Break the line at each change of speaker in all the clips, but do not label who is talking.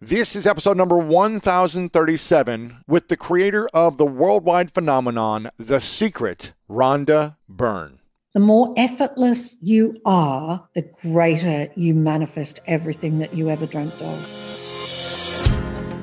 This is episode number 1037 with the creator of the worldwide phenomenon, The Secret, Rhonda Byrne.
The more effortless you are, the greater you manifest everything that you ever dreamt of.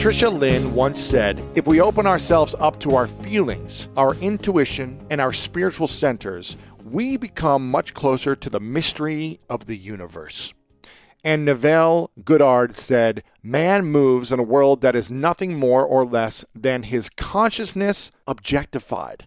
Patricia Lynn once said If we open ourselves up to our feelings, our intuition, and our spiritual centers, we become much closer to the mystery of the universe. And Neville Goddard said, Man moves in a world that is nothing more or less than his consciousness objectified.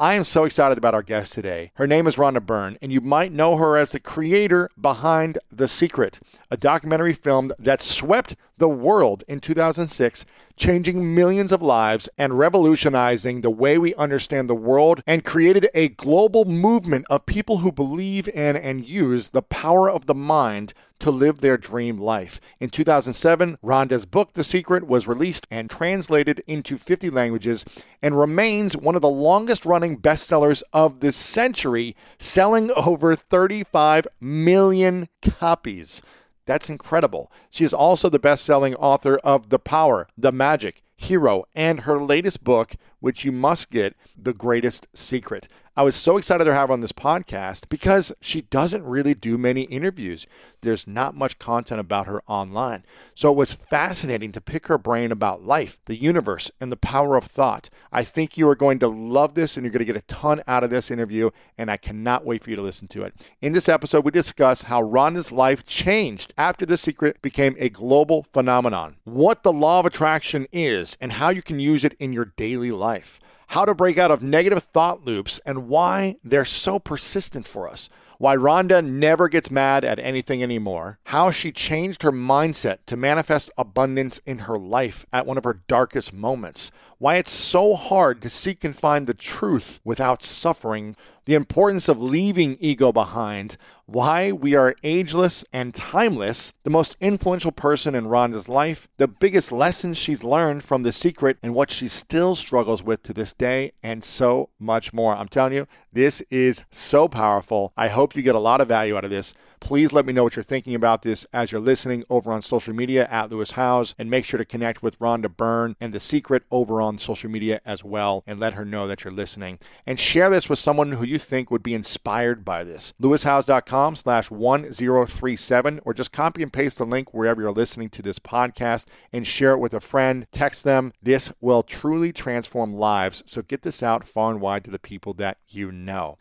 I am so excited about our guest today. Her name is Rhonda Byrne, and you might know her as the creator behind The Secret, a documentary film that swept the world in 2006, changing millions of lives and revolutionizing the way we understand the world, and created a global movement of people who believe in and use the power of the mind to live their dream life. In 2007, Rhonda's book, The Secret, was released and translated into 50 languages and remains one of the longest running bestsellers of the century, selling over 35 million copies. That's incredible. She is also the best selling author of The Power, The Magic, Hero, and her latest book, which you must get, The Greatest Secret. I was so excited to have her on this podcast because she doesn't really do many interviews. There's not much content about her online. So it was fascinating to pick her brain about life, the universe, and the power of thought. I think you are going to love this and you're going to get a ton out of this interview, and I cannot wait for you to listen to it. In this episode, we discuss how Rhonda's life changed after The Secret became a global phenomenon, what the law of attraction is, and how you can use it in your daily life how to break out of negative thought loops, and why they're so persistent for us. Why Rhonda never gets mad at anything anymore. How she changed her mindset to manifest abundance in her life at one of her darkest moments. Why it's so hard to seek and find the truth without suffering the importance of leaving ego behind, why we are ageless and timeless, the most influential person in Rhonda's life, the biggest lessons she's learned from The Secret, and what she still struggles with to this day, and so much more. I'm telling you, this is so powerful. I hope you get a lot of value out of this. Please let me know what you're thinking about this as you're listening over on social media at Lewis Howes, and make sure to connect with Rhonda Byrne and The Secret over on social media as well, and let her know that you're listening. And share this with someone who you think would be inspired by this. LewisHowes.com slash 1037, or just copy and paste the link wherever you're listening to this podcast and share it with a friend. Text them. This will truly transform lives. So get this out far and wide to the people that you know.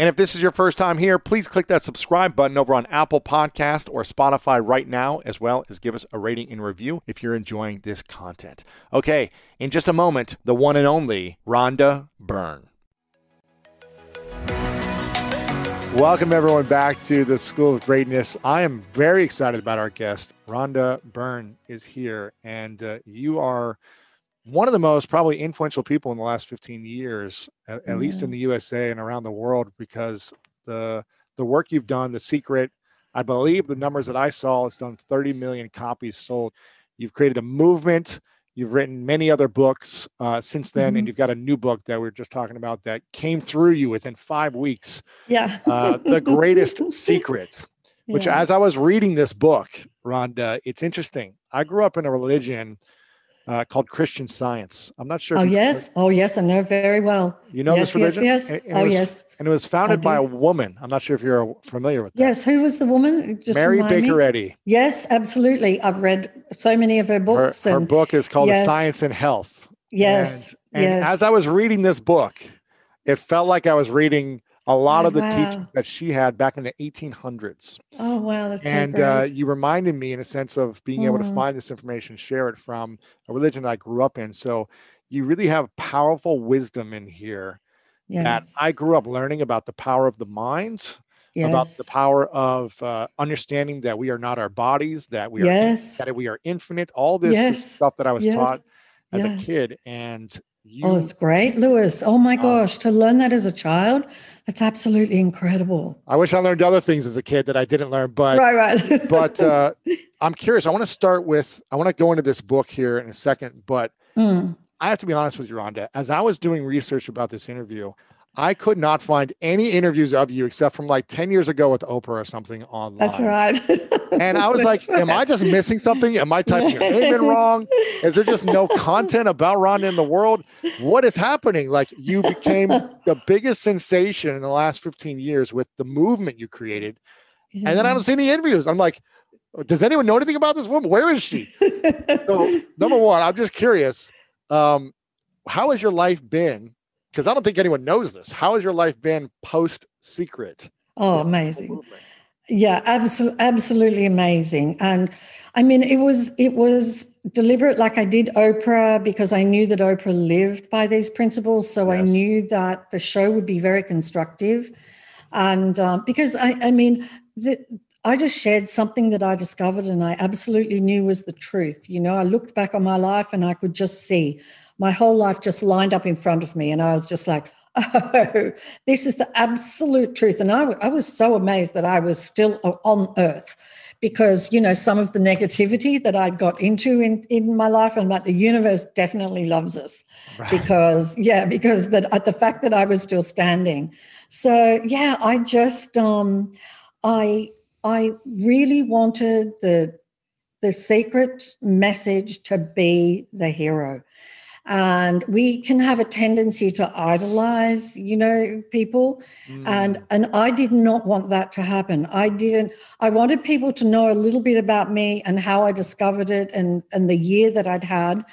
And if this is your first time here, please click that subscribe button over on Apple Podcast or Spotify right now, as well as give us a rating and review if you're enjoying this content. Okay, in just a moment, the one and only Rhonda Byrne. Welcome, everyone, back to the School of Greatness. I am very excited about our guest. Rhonda Byrne is here, and uh, you are one of the most probably influential people in the last 15 years, at, at least in the USA and around the world, because the the work you've done, The Secret, I believe the numbers that I saw has done 30 million copies sold. You've created a movement. You've written many other books uh, since then, mm-hmm. and you've got a new book that we are just talking about that came through you within five weeks.
Yeah,
uh, the greatest secret. Which, yeah. as I was reading this book, Rhonda, it's interesting. I grew up in a religion uh, called Christian Science. I'm not sure.
Oh yes, oh yes, I know very well.
You know
yes,
this religion?
Yes, yes. oh
was,
yes.
And it was founded by a woman. I'm not sure if you're familiar with that.
Yes, who was the woman?
Just Mary Baker me. Eddy.
Yes, absolutely. I've read so many of her books.
Her, her book is called yes. Science and Health.
Yes.
And, and
yes.
as I was reading this book, it felt like I was reading a lot
Oh,
of the
wow.
teaching that she had back in the 1800s.
Oh wow, that's
and
so
uh, you reminded me in a sense of being able to
Mm.
find this information share it from a religion that i grew up in so you really have powerful wisdom in here that i grew up learning about the power of the mind
yes.
about the power of uh, understanding that we are not our bodies that we are
yes.
that we are infinite all this is stuff that i was
Yes.
taught as
Yes.
a kid and you
Oh, it's great, Lewis. Oh my
Um,
gosh, to learn that as a child, that's absolutely incredible.
i wish i learned other things as a kid that i didn't learn but
right, right.
but uh, i'm curious i want to start with i want to go into this book here in a second but
Mm,
I have to be honest with you, Rhonda. As I was doing research about this interview, I could not find any interviews of you except from like 10 years ago with Oprah or something online.
that's right.
And I was like,
That's
am I just missing something? Am I typing your name in wrong? Is there just no content about Rhonda in the world? What is happening? Like you became the biggest sensation in the last 15 years with the movement you created. And then I don't see any interviews. I'm like, does anyone know anything about this woman? Where is she? So number one, I'm just curious. Um, how has your life been? Because I don't think anyone knows this. How has your life been post secret?
oh, amazing. Yeah, absolutely, absolutely amazing. And I mean, it was it was deliberate. Like I did Oprah because I knew that Oprah lived by these principles, so I knew that the show would be very constructive. And um, because I, I mean, the, I just shared something that I discovered, and I absolutely knew was the truth. You know, I looked back on my life, and I could just see my whole life just lined up in front of me, and I was just like, oh, this is the absolute truth. And I, I was so amazed that I was still on earth because, you know, some of the negativity that I'd got into in, in my life and that the universe definitely loves us because, yeah, because that uh, the fact that I was still standing. So, yeah, I just, um, I, I really wanted the, the secret message to be the hero and we can have a tendency to idolize you know people. And and i did not want that to happen. I didn't i wanted people to know a little bit about me and how i discovered it and and the year that i'd had.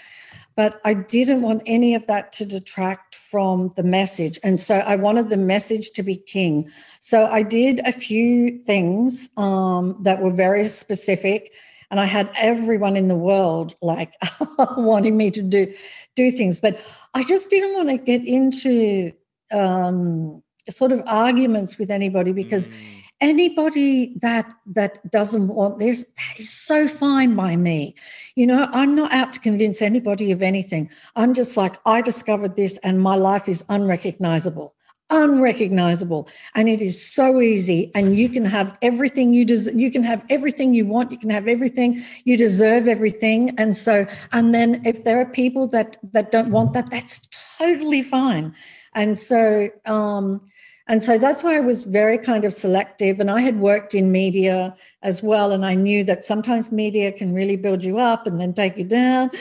But i didn't want any of that to detract from the message. And so i wanted the message to be king. So i did a few things um, that were very specific. And i had everyone in the world like wanting me to do do things but i just didn't want to get into um, sort of arguments with anybody because
Mm.
anybody that that doesn't want this that is so fine by me. You know i'm not out to convince anybody of anything. I'm just like i discovered this and my life is unrecognizable unrecognizable and it is so easy and you can have everything you des- you can have everything you want you can have everything you deserve everything and so and then if there are people that that don't want that that's totally fine. And so um and so that's why I was very kind of selective. And I had worked in media as well. And I knew that sometimes media can really build you up and then take you down.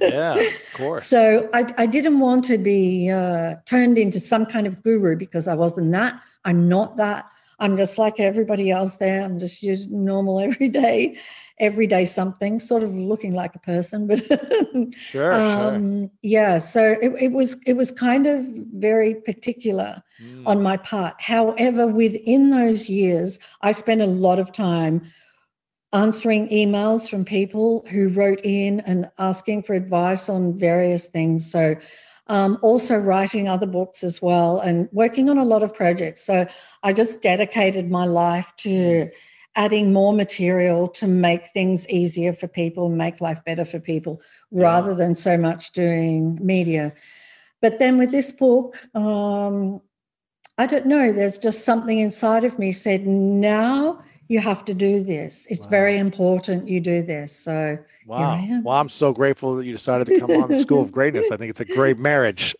Yeah, of course.
So I, I didn't want to be uh, turned into some kind of guru because I wasn't that. I'm not that. I'm just like everybody else there. I'm just your normal everyday, everyday something, sort of looking like a person, but
sure, sure.
um, yeah. So it, it was it was kind of very particular
Mm.
on my part. However, within those years, I spent a lot of time answering emails from people who wrote in and asking for advice on various things. So, um, also writing other books as well and working on a lot of projects. So, I just dedicated my life to adding more material to make things easier for people, make life better for people, rather than so much doing media. But then with this book, um, I don't know, there's just something inside of me said, now you have to do this. It's
Wow.
very important you do this. So
Wow. Well, I'm so grateful that you decided to come on the School of Greatness. I think it's a great marriage.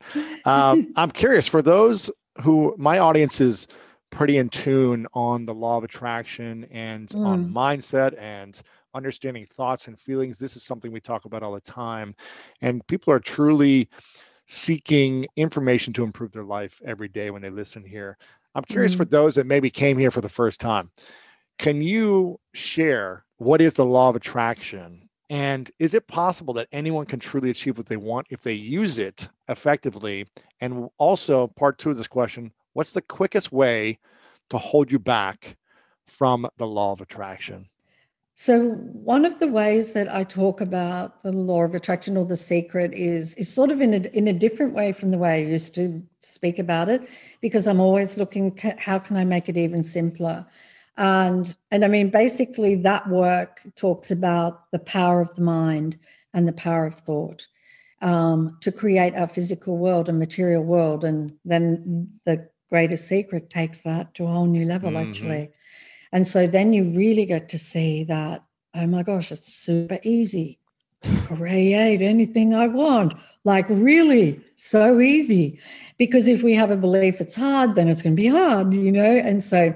Um, I'm curious for those who my audience is pretty in tune on the law of attraction and on mindset and understanding thoughts and feelings. This is something we talk about all the time. And people are truly seeking information to improve their life every day when they listen here. I'm curious for those that maybe came here for the first time. Can you share what is the law of attraction? And is it possible that anyone can truly achieve what they want if they use it effectively? And also, part two of this question What's the quickest way to hold you back from the law of attraction?
So one of the ways that I talk about the law of attraction or the secret is is sort of in a in a different way from the way I used to speak about it because I'm always looking how can I make it even simpler. And and I mean basically that work talks about the power of the mind and the power of thought um, to create our physical world and material world and then the greatest secret takes that to a whole new level mm-hmm. actually and so then you really get to see that, oh my gosh, it's super easy to create anything I want. Like, really, so easy. Because if we have a belief it's hard, then it's going to be hard, you know? And so,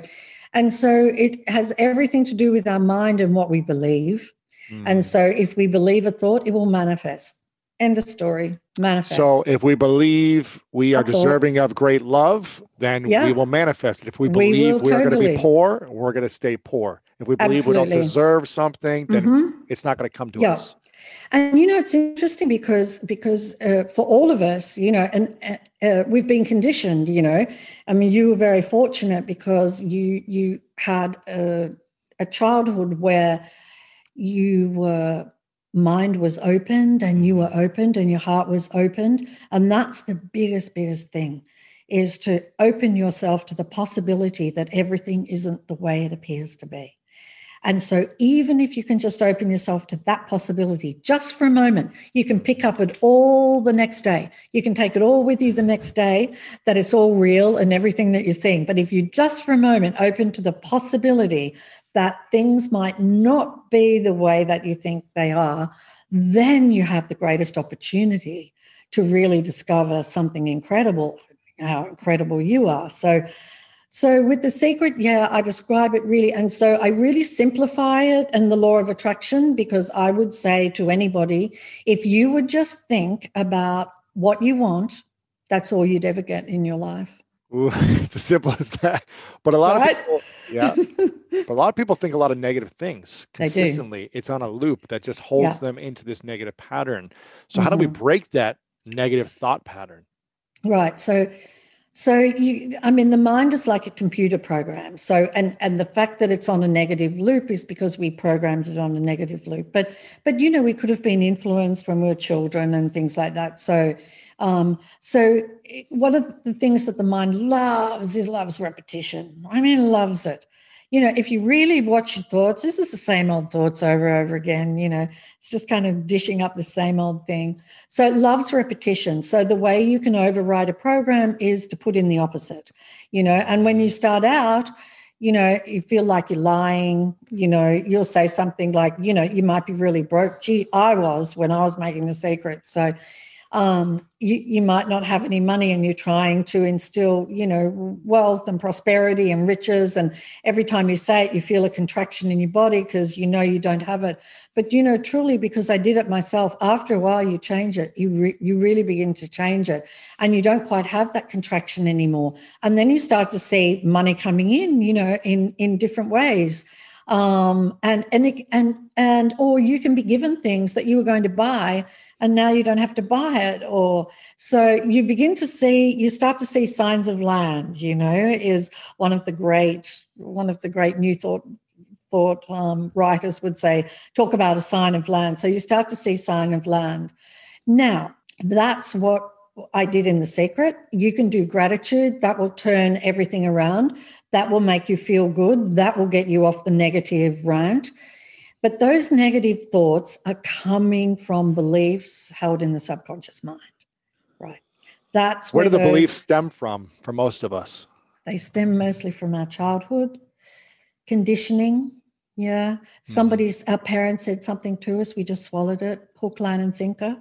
and so it has everything to do with our mind and what we believe. Mm. And so if we believe a thought, it will manifest. End of story. Manifest.
So if we believe we are deserving of great love, then yeah. we will manifest it. If we believe we, we are going to be poor, we're going to stay poor. If we believe Absolutely. we don't deserve something, then mm-hmm. it's not going to come to yeah. us.
And you know, it's interesting because because uh, for all of us, you know, and uh, uh, we've been conditioned. You know, I mean, you were very fortunate because you you had a, a childhood where you were mind was opened and you were opened and your heart was opened and that's the biggest biggest thing is to open yourself to the possibility that everything isn't the way it appears to be and so even if you can just open yourself to that possibility just for a moment you can pick up it all the next day you can take it all with you the next day that it's all real and everything that you're seeing but if you just for a moment open to the possibility that things might not be the way that you think they are, then you have the greatest opportunity to really discover something incredible, how incredible you are. So, so with the secret, yeah, I describe it really, and so I really simplify it and the law of attraction because I would say to anybody, if you would just think about what you want, that's all you'd ever get in your life.
Ooh, it's as simple as that. But a lot right? of people, yeah. but a lot of people think a lot of negative things consistently. It's on a loop that just holds yeah. them into this negative pattern. So mm-hmm. how do we mm-hmm. break that negative thought pattern?
Right. So so you I mean the mind is like a computer program. So and and the fact that it's on a negative loop is because we programmed it on a negative loop. But but you know we could have been influenced when we were children and things like that. So um, so one of the things that the mind loves is loves repetition. I mean, loves it. You know, if you really watch your thoughts, this is the same old thoughts over and over again. You know, it's just kind of dishing up the same old thing. So it loves repetition. So the way you can override a program is to put in the opposite. You know, and when you start out, you know, you feel like you're lying, you know, you'll say something like, you know, you might be really broke. Gee, I was when I was making the secret. So um, you, you might not have any money and you're trying to instill, you know, wealth and prosperity and riches. And every time you say it, you feel a contraction in your body because you know you don't have it. But, you know, truly, because I did it myself, after a while you change it. You, re- you really begin to change it and you don't quite have that contraction anymore. And then you start to see money coming in, you know, in, in different ways um, and and and and or you can be given things that you were going to buy and now you don't have to buy it or so you begin to see you start to see signs of land you know is one of the great one of the great new thought thought um, writers would say talk about a sign of land so you start to see sign of land now that's what I did in the secret. You can do gratitude. That will turn everything around. That will make you feel good. That will get you off the negative rant. But those negative thoughts are coming from beliefs held in the subconscious mind, right? That's
where, where do the those, beliefs stem from for most of us?
They stem mostly from our childhood conditioning. Yeah. Mm-hmm. Somebody's, our parents said something to us, we just swallowed it, hook, line, and sinker.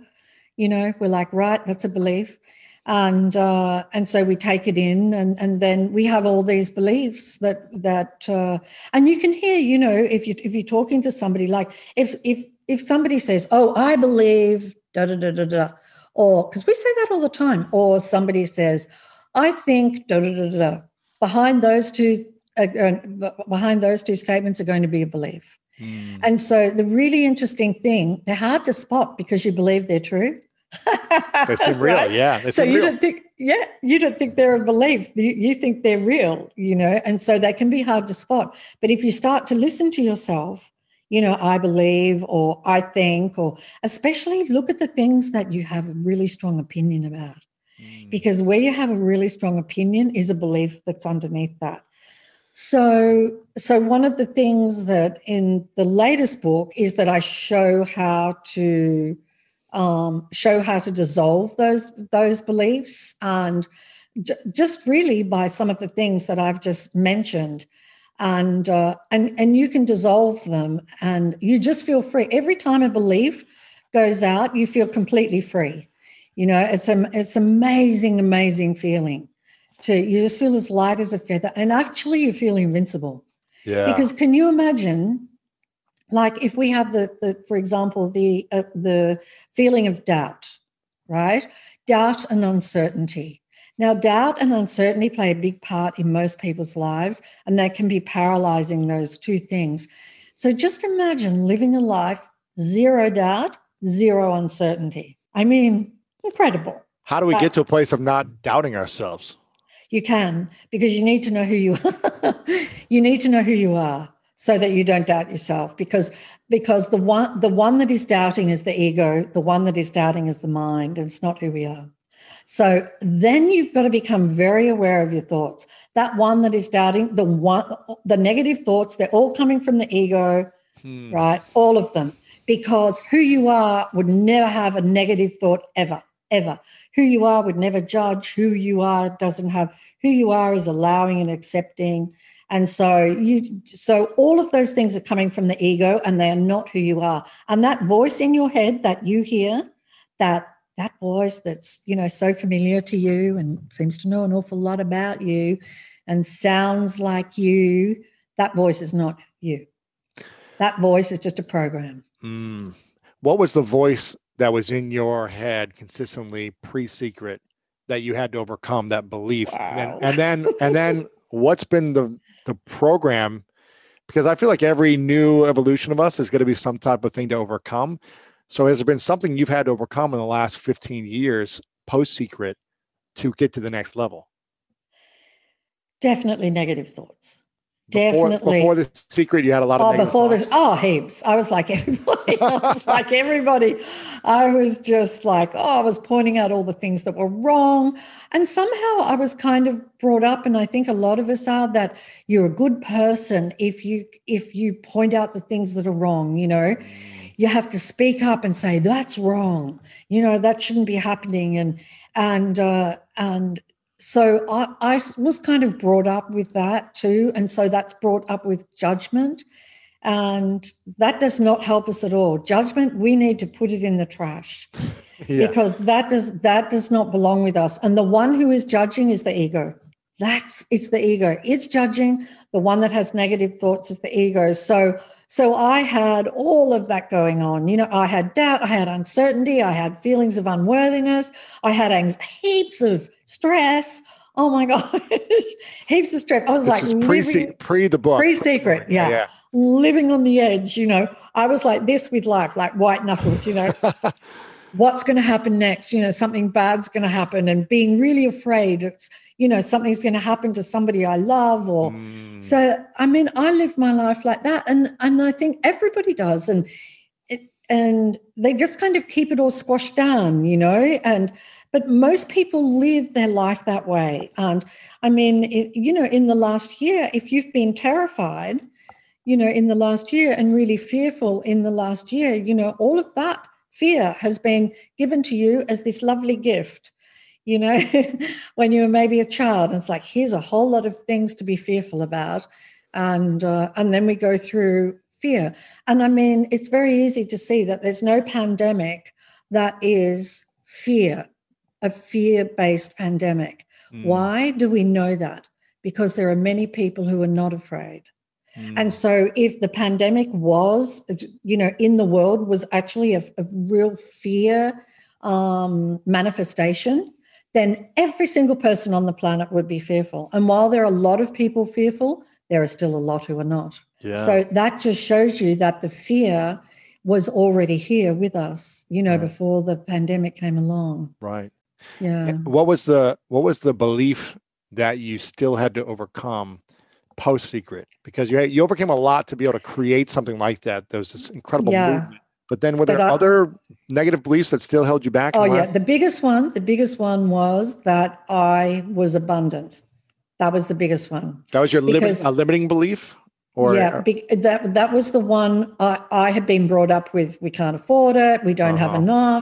You know, we're like, right, that's a belief and uh, and so we take it in and and then we have all these beliefs that that uh, and you can hear you know if you if you're talking to somebody like if if if somebody says oh I believe da da da da da or because we say that all the time or somebody says I think da da da da behind those two uh, uh behind those two statements are going to be a belief. Mm. And so the really interesting thing, they're hard to spot because you believe they're true
they seem real. right? Yeah.
so you real. don't think, yeah, you don't think they're a belief. You, you think they're real, you know, and so they can be hard to spot. But if you start to listen to yourself, you know, I believe or I think, or especially look at the things that you have a really strong opinion about. Mm. Because where you have a really strong opinion is a belief that's underneath that. So, so one of the things that in the latest book is that I show how to um, show how to dissolve those those beliefs, and j- just really by some of the things that I've just mentioned, and uh, and and you can dissolve them, and you just feel free. Every time a belief goes out. You feel completely free. You know, it's a, it's amazing, amazing feeling to you just feel as light as a feather. And actually you feel invincible. Yeah. Because can you imagine like if we have the, the for example the uh, the feeling of doubt right? Doubt and uncertainty. Now doubt and uncertainty play a big part in most people's lives and they can be paralyzing those two things. So just imagine living a life zero doubt zero uncertainty. I mean incredible.
How do we but, get to a place of not doubting ourselves?
You can because you need to know who you are. you need to know who you are so that you don't doubt yourself because because the one the one that is doubting is the ego, the one that is doubting is the mind, and it's not who we are. So then you've got to become very aware of your thoughts. That one that is doubting, the one the negative thoughts, they're all coming from the ego, hmm. right? All of them. Because who you are would never have a negative thought ever ever. Who you are would never judge. Who you are doesn't have. Who you are is allowing and accepting. And so you so all of those things are coming from the ego and they are not who you are. And that voice in your head that you hear, that that voice that's, you know, so familiar to you and seems to know an awful lot about you and sounds like you, that voice is not you. That voice is just a program.
Mm. What was the voice that was in your head consistently pre-secret that you had to overcome that belief wow. and, and then and then what's been the the program because i feel like every new evolution of us is going to be some type of thing to overcome. So has there been something you've had to overcome in the last 15 years post secret to get to the next level?
Definitely negative thoughts
before,
Definitely.
Before the secret, you had a lot of.
Oh, before this, oh, heaps. I was like everybody. I was like everybody. I was just like, oh, I was pointing out all the things that were wrong, and somehow I was kind of brought up, and I think a lot of us are that you're a good person if you if you point out the things that are wrong. You know, you have to speak up and say that's wrong. You know, that shouldn't be happening, and and uh, and so I, I, was kind of brought up with that too. And so that's brought up with judgment. And that does not help us at all. Judgment, we need to put it in the trash yeah. because that does that does not belong with us. And the one who is judging is the ego. That's it's the ego. It's judging. The one that has negative thoughts is the ego. So so I had all of that going on. You know, I had doubt, I had uncertainty, I had feelings of unworthiness, I had heaps of stress. Oh my god, heaps of stress. I was
this
like
pre pre the book,
pre secret, yeah. yeah, living on the edge. You know, I was like this with life, like white knuckles. You know. What's going to happen next? You know, something bad's going to happen, and being really afraid. It's you know something's going to happen to somebody i love or mm. so i mean i live my life like that and and i think everybody does and it, and they just kind of keep it all squashed down you know and but most people live their life that way and i mean it, you know in the last year if you've been terrified you know in the last year and really fearful in the last year you know all of that fear has been given to you as this lovely gift you know, when you were maybe a child. And it's like, here's a whole lot of things to be fearful about. And, uh, and then we go through fear. And I mean, it's very easy to see that there's no pandemic that is fear, a fear based pandemic. Mm. Why do we know that? Because there are many people who are not afraid. Mm. And so, if the pandemic was, you know, in the world was actually a, a real fear um, manifestation, then every single person on the planet would be fearful. And while there are a lot of people fearful, there are still a lot who are not. Yeah. So that just shows you that the fear was already here with us, you know, right. before the pandemic came along.
Right.
Yeah.
what was the what was the belief that you still had to overcome post secret? Because you you overcame a lot to be able to create something like that. There was this incredible yeah. movement. But then were there I, other negative beliefs that still held you back?
Oh yeah. The biggest one, the biggest one was that I was abundant. That was the biggest one.
That was your because, a limiting belief?
Or, yeah, be, that that was the one I, I had been brought up with. We can't afford it. We don't uh-huh. have enough.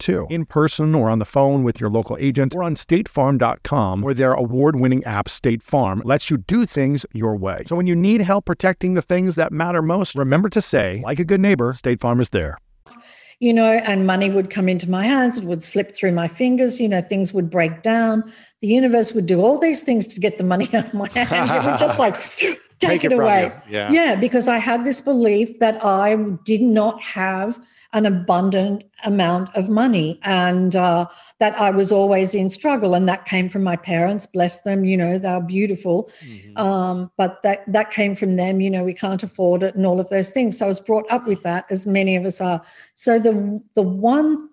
too, in person or on the phone with your local agent or on statefarm.com, where their award winning app, State Farm, lets you do things your way. So when you need help protecting the things that matter most, remember to say, like a good neighbor, State Farm is there
you know, and money would come into my hands, it would slip through my fingers, you know, things would break down. The universe would do all these things to get the money out of my hands. it would just like take, it, it away.
Yeah.
yeah, because I had this belief that I did not have an abundant amount of money and uh, that I was always in struggle. And that came from my parents, bless them, you know, they're beautiful. Mm-hmm. Um, but that, that came from them, you know, we can't afford it and all of those things. So I was brought up with that, as many of us are. So the, the one,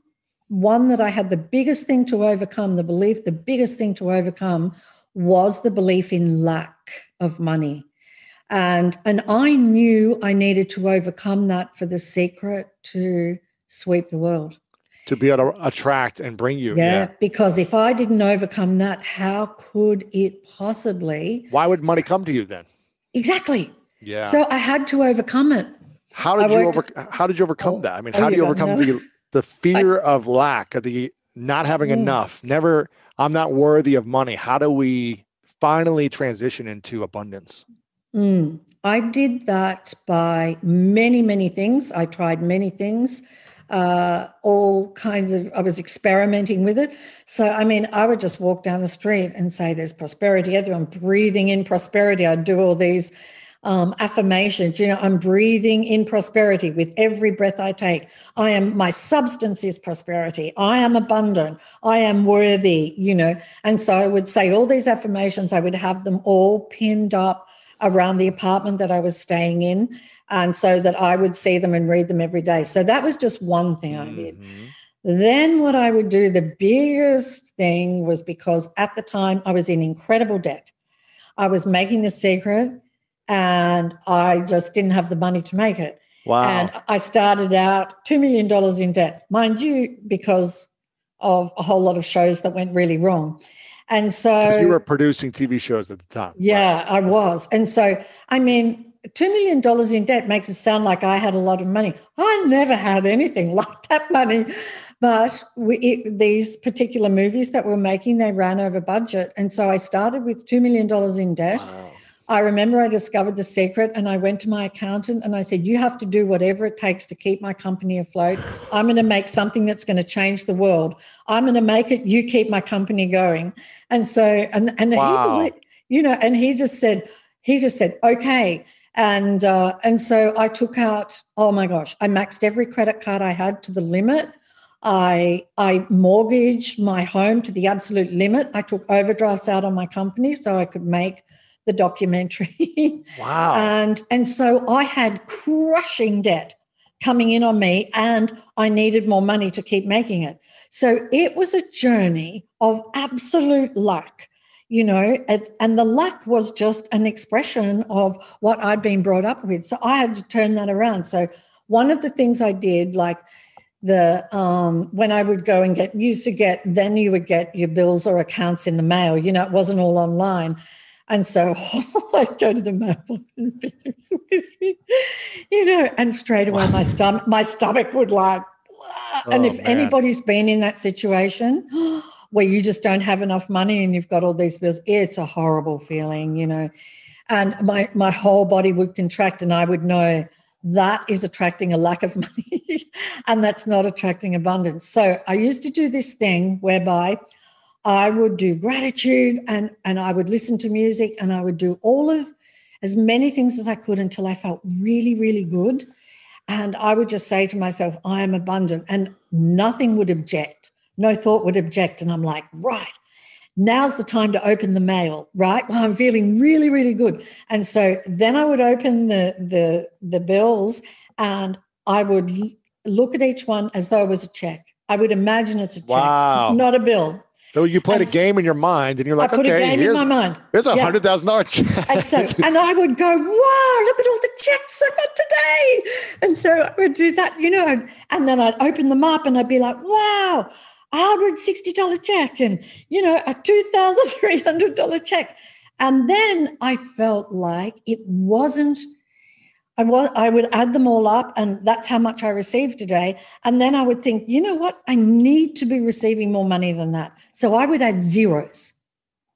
one that I had the biggest thing to overcome, the belief, the biggest thing to overcome was the belief in lack of money and and i knew i needed to overcome that for the secret to sweep the world.
To be able to attract and bring you
yeah, yeah, because if i didn't overcome that how could it possibly
why would money come to you then?
Exactly.
Yeah.
So i had to overcome it.
How did I you worked, over how did you overcome oh, that? I mean oh, how do you overcome the the fear I, of lack of the not having mm. enough never i'm not worthy of money. How do we finally transition into abundance
Mm, I did that by many, many things. I tried many things, uh, all kinds of, I was experimenting with it. So, I mean, I would just walk down the street and say, There's prosperity. I'm breathing in prosperity. I'd do all these um, affirmations. You know, I'm breathing in prosperity with every breath I take. I am, my substance is prosperity. I am abundant. I am worthy, you know. And so I would say all these affirmations, I would have them all pinned up around the apartment that I was staying in. And so that I would see them and read them every day. So that was just one thing mm-hmm. I did. Mm-hmm. Then, what I would do, the biggest thing was because at the time I was in incredible debt. I was making the secret and I just didn't have the money to make it.
Wow.
And I started out $2 million in debt, mind you, because of a whole lot of shows that went really wrong. And so
you were producing TV shows at the time.
yeah, I was. And so, I mean, $2 million in debt makes it sound like I had a lot of money. I never had anything like that money. But we, it, these particular movies that we're making, they ran over budget. And so I started with $2 million in debt.
Wow.
I remember I discovered the secret and I went to my accountant and I said, You have to do whatever it takes to keep my company afloat. I'm going to make something that's going to change the world. I'm going to make it, you keep my company going. And so, and, and
Wow.
he, you know, and he just said, he just said, okay. And uh, and so I took out, oh my gosh, I maxed every credit card I had to the limit. I I mortgaged my home to the absolute limit. I took overdrafts out on my company so I could make the documentary.
Wow.
and and so I had crushing debt coming in on me and I needed more money to keep making it. So it was a journey of absolute luck, you know, and, and the luck was just an expression of what I'd been brought up with. So I had to turn that around. So one of the things I did, like the um when I would go and get used to get then you would get your bills or accounts in the mail, you know, it wasn't all online. And so I'd go to the mailbox and be this big, you know, and straight away my stomach, my stomach would like, "Wah." and
Oh,
if
man.
anybody's been in that situation where you just don't have enough money and you've got all these bills, it's a horrible feeling, you know. And my my whole body would contract, and I would know that is attracting a lack of money, and that's not attracting abundance. So I used to do this thing whereby I would do gratitude and and I would listen to music and I would do all of as many things as I could until I felt really, really good. And I would just say to myself, I am abundant, and nothing would object. No thought would object. And I'm like, right, now's the time to open the mail, right? Well, I'm feeling really, really good. And so then I would open the the the bills and I would look at each one as though it was a check. I would imagine it's a check,
Wow.
not a bill.
So you played a
And s-
game in your mind, and you're like,
I put
okay,
a game
here's,
in my mind.
here's a hundred thousand dollar check.
And so, and I would go, wow, look at all the checks I got today. And so I would do that, you know, and, then I'd open them up and I'd be like, wow, a $160 check and, you know, a $2,300 check. And then I felt like it wasn't, I, would add them all up and that's how much I received today. And then I would think, you know what? I need to be receiving more money than that. So I would add zeros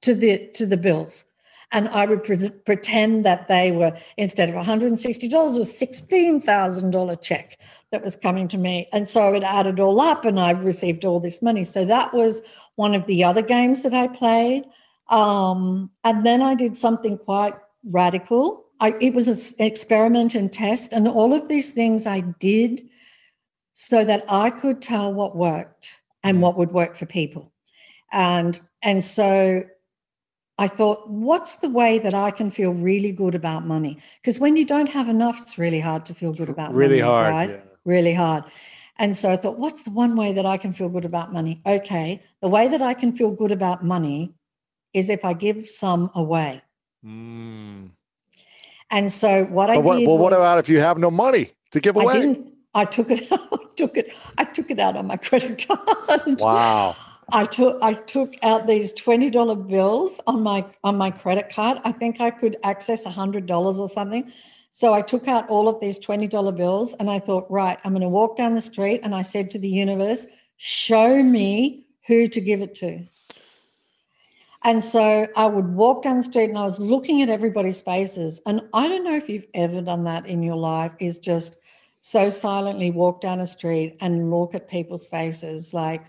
to the to the bills and i would pre- pretend that they were instead of $160 was $16000 check that was coming to me and so i would add it all up and i received all this money so that was one of the other games that i played um, and then i did something quite radical I, it was an experiment and test and all of these things i did so that i could tell what worked and what would work for people and and so I thought, what's the way that I can feel really good about money? Because when you don't have enough, it's really hard to feel good about money.
really
money.
hard.
right?
yeah.
Really hard. And so I thought, what's the one way that I can feel good about money? Okay, the way that I can feel good about money is if I give some away.
Mm.
And so what I
But what,
did
well, what
was-
about if you have no money to give away?
I didn't. I took it. I took it. I took it out on my credit card.
Wow.
I took I took out these twenty dollar bills on my on my credit card. I think I could access hundred dollars or something. So I took out all of these twenty dollar bills, and I thought, right, I'm going to walk down the street, and I said to the universe, "Show me who to give it to." And so I would walk down the street, and I was looking at everybody's faces. And I don't know if you've ever done that in your life. Is just so silently walk down a street and look at people's faces, like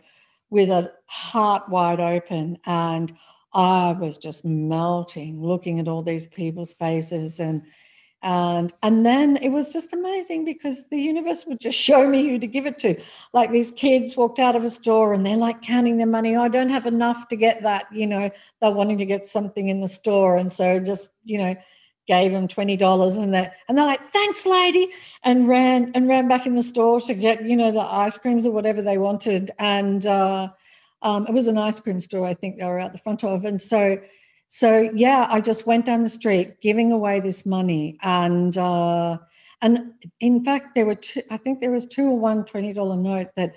with a heart wide open. And I was just melting, looking at all these people's faces. And and and then it was just amazing because the universe would just show me who to give it to. Like these kids walked out of a store and they're like counting their money. Oh, I don't have enough to get that. You know, they're wanting to get something in the store. And so just, you know, gave them twenty dollars and they and they're like, thanks, lady, and ran and ran back in the store to get, you know, the ice creams or whatever they wanted. And uh, um, it was an ice cream store, I think they were out the front of. And so so yeah, I just went down the street giving away this money. And uh, and in fact, there were two, I think there was two or one $20 note that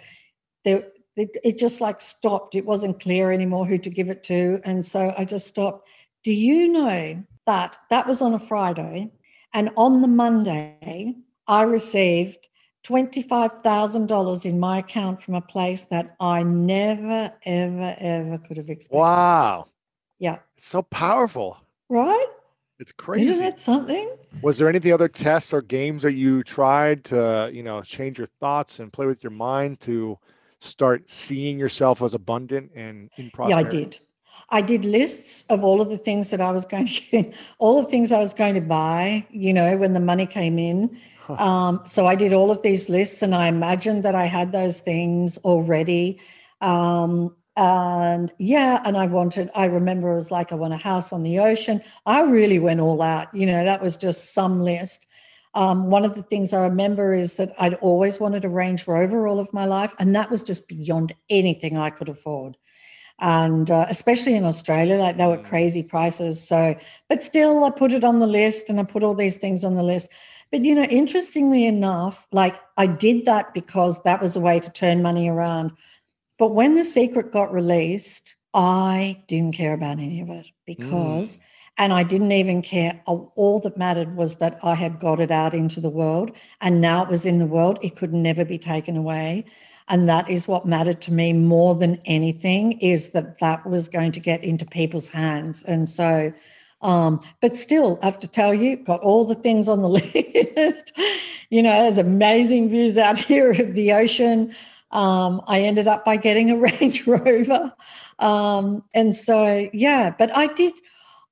there it just like stopped. It wasn't clear anymore who to give it to. And so I just stopped. Do you know that that was on a Friday? And on the Monday, I received $25,000 in my account from a place that I never, ever, ever could have expected.
Wow.
Yeah.
It's so powerful.
Right?
It's crazy.
Isn't that something?
Was there any of the other tests or games that you tried to, you know, change your thoughts and play with your mind to start seeing yourself as abundant and in prosperity?
Yeah, I did. I did lists of all of the things that I was going to, all the things I was going to buy, you know, when the money came in. Um, so I did all of these lists and I imagined that I had those things already. Um, and yeah, and I wanted, I remember it was like, I want a house on the ocean. I really went all out, you know, that was just some list. Um, one of the things I remember is that I'd always wanted a Range Rover all of my life, and that was just beyond anything I could afford. And uh, especially in Australia, like they were crazy prices. So, but still, I put it on the list and I put all these things on the list. But, you know, interestingly enough, like I did that because that was a way to turn money around. But when The Secret got released, I didn't care about any of it because, mm. and I didn't even care. All that mattered was that I had got it out into the world and now it was in the world. It could never be taken away. And that is what mattered to me more than anything is that that was going to get into people's hands. And so, um, but still, I have to tell you, got all the things on the list. you know, there's amazing views out here of the ocean. Um, I ended up by getting a Range Rover. Um, and so, yeah, but I did,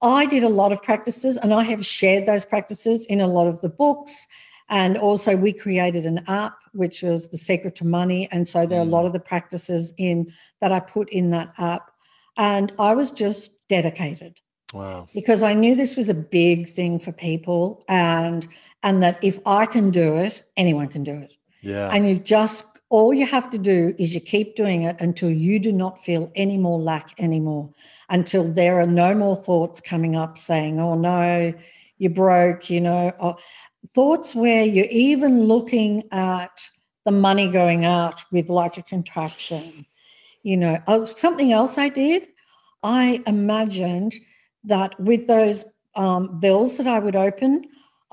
I did a lot of practices and I have shared those practices in a lot of the books. And also, we created an app which was the secret to money. And so, there are a lot mm. of the practices in that I put in that app. And I was just dedicated.
Wow.
Because I knew this was a big thing for people and and that if I can do it, anyone can do it.
Yeah.
And you've just all you have to do is you keep doing it until you do not feel any more lack anymore, until there are no more thoughts coming up saying, oh no, you're broke, you know, or thoughts where you're even looking at the money going out with like a contraction. You know, oh, something else I did, I imagined that with those um, bills that I would open,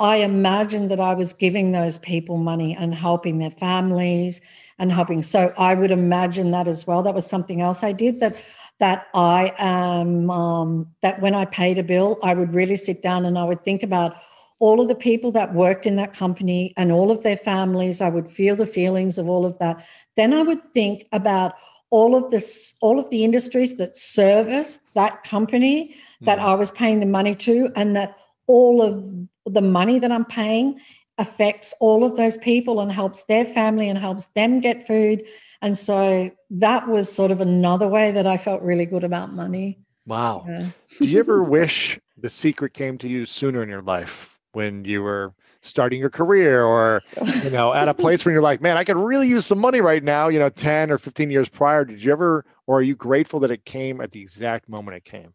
I imagined that I was giving those people money and helping their families and helping. So I would imagine that as well. That was something else I did that that I am um, that when I paid a bill, I would really sit down and I would think about all of the people that worked in that company and all of their families. I would feel the feelings of all of that. Then I would think about all of this, all of the industries that service that company that mm. I was paying the money to, and that all of the money that I'm paying affects all of those people and helps their family and helps them get food. And so that was sort of another way that I felt really good about money.
Wow. Yeah. Do you ever wish the secret came to you sooner in your life when you were starting your career or you know at a place where you're like man i could really use some money right now you know 10 or 15 years prior did you ever or are you grateful that it came at the exact moment it came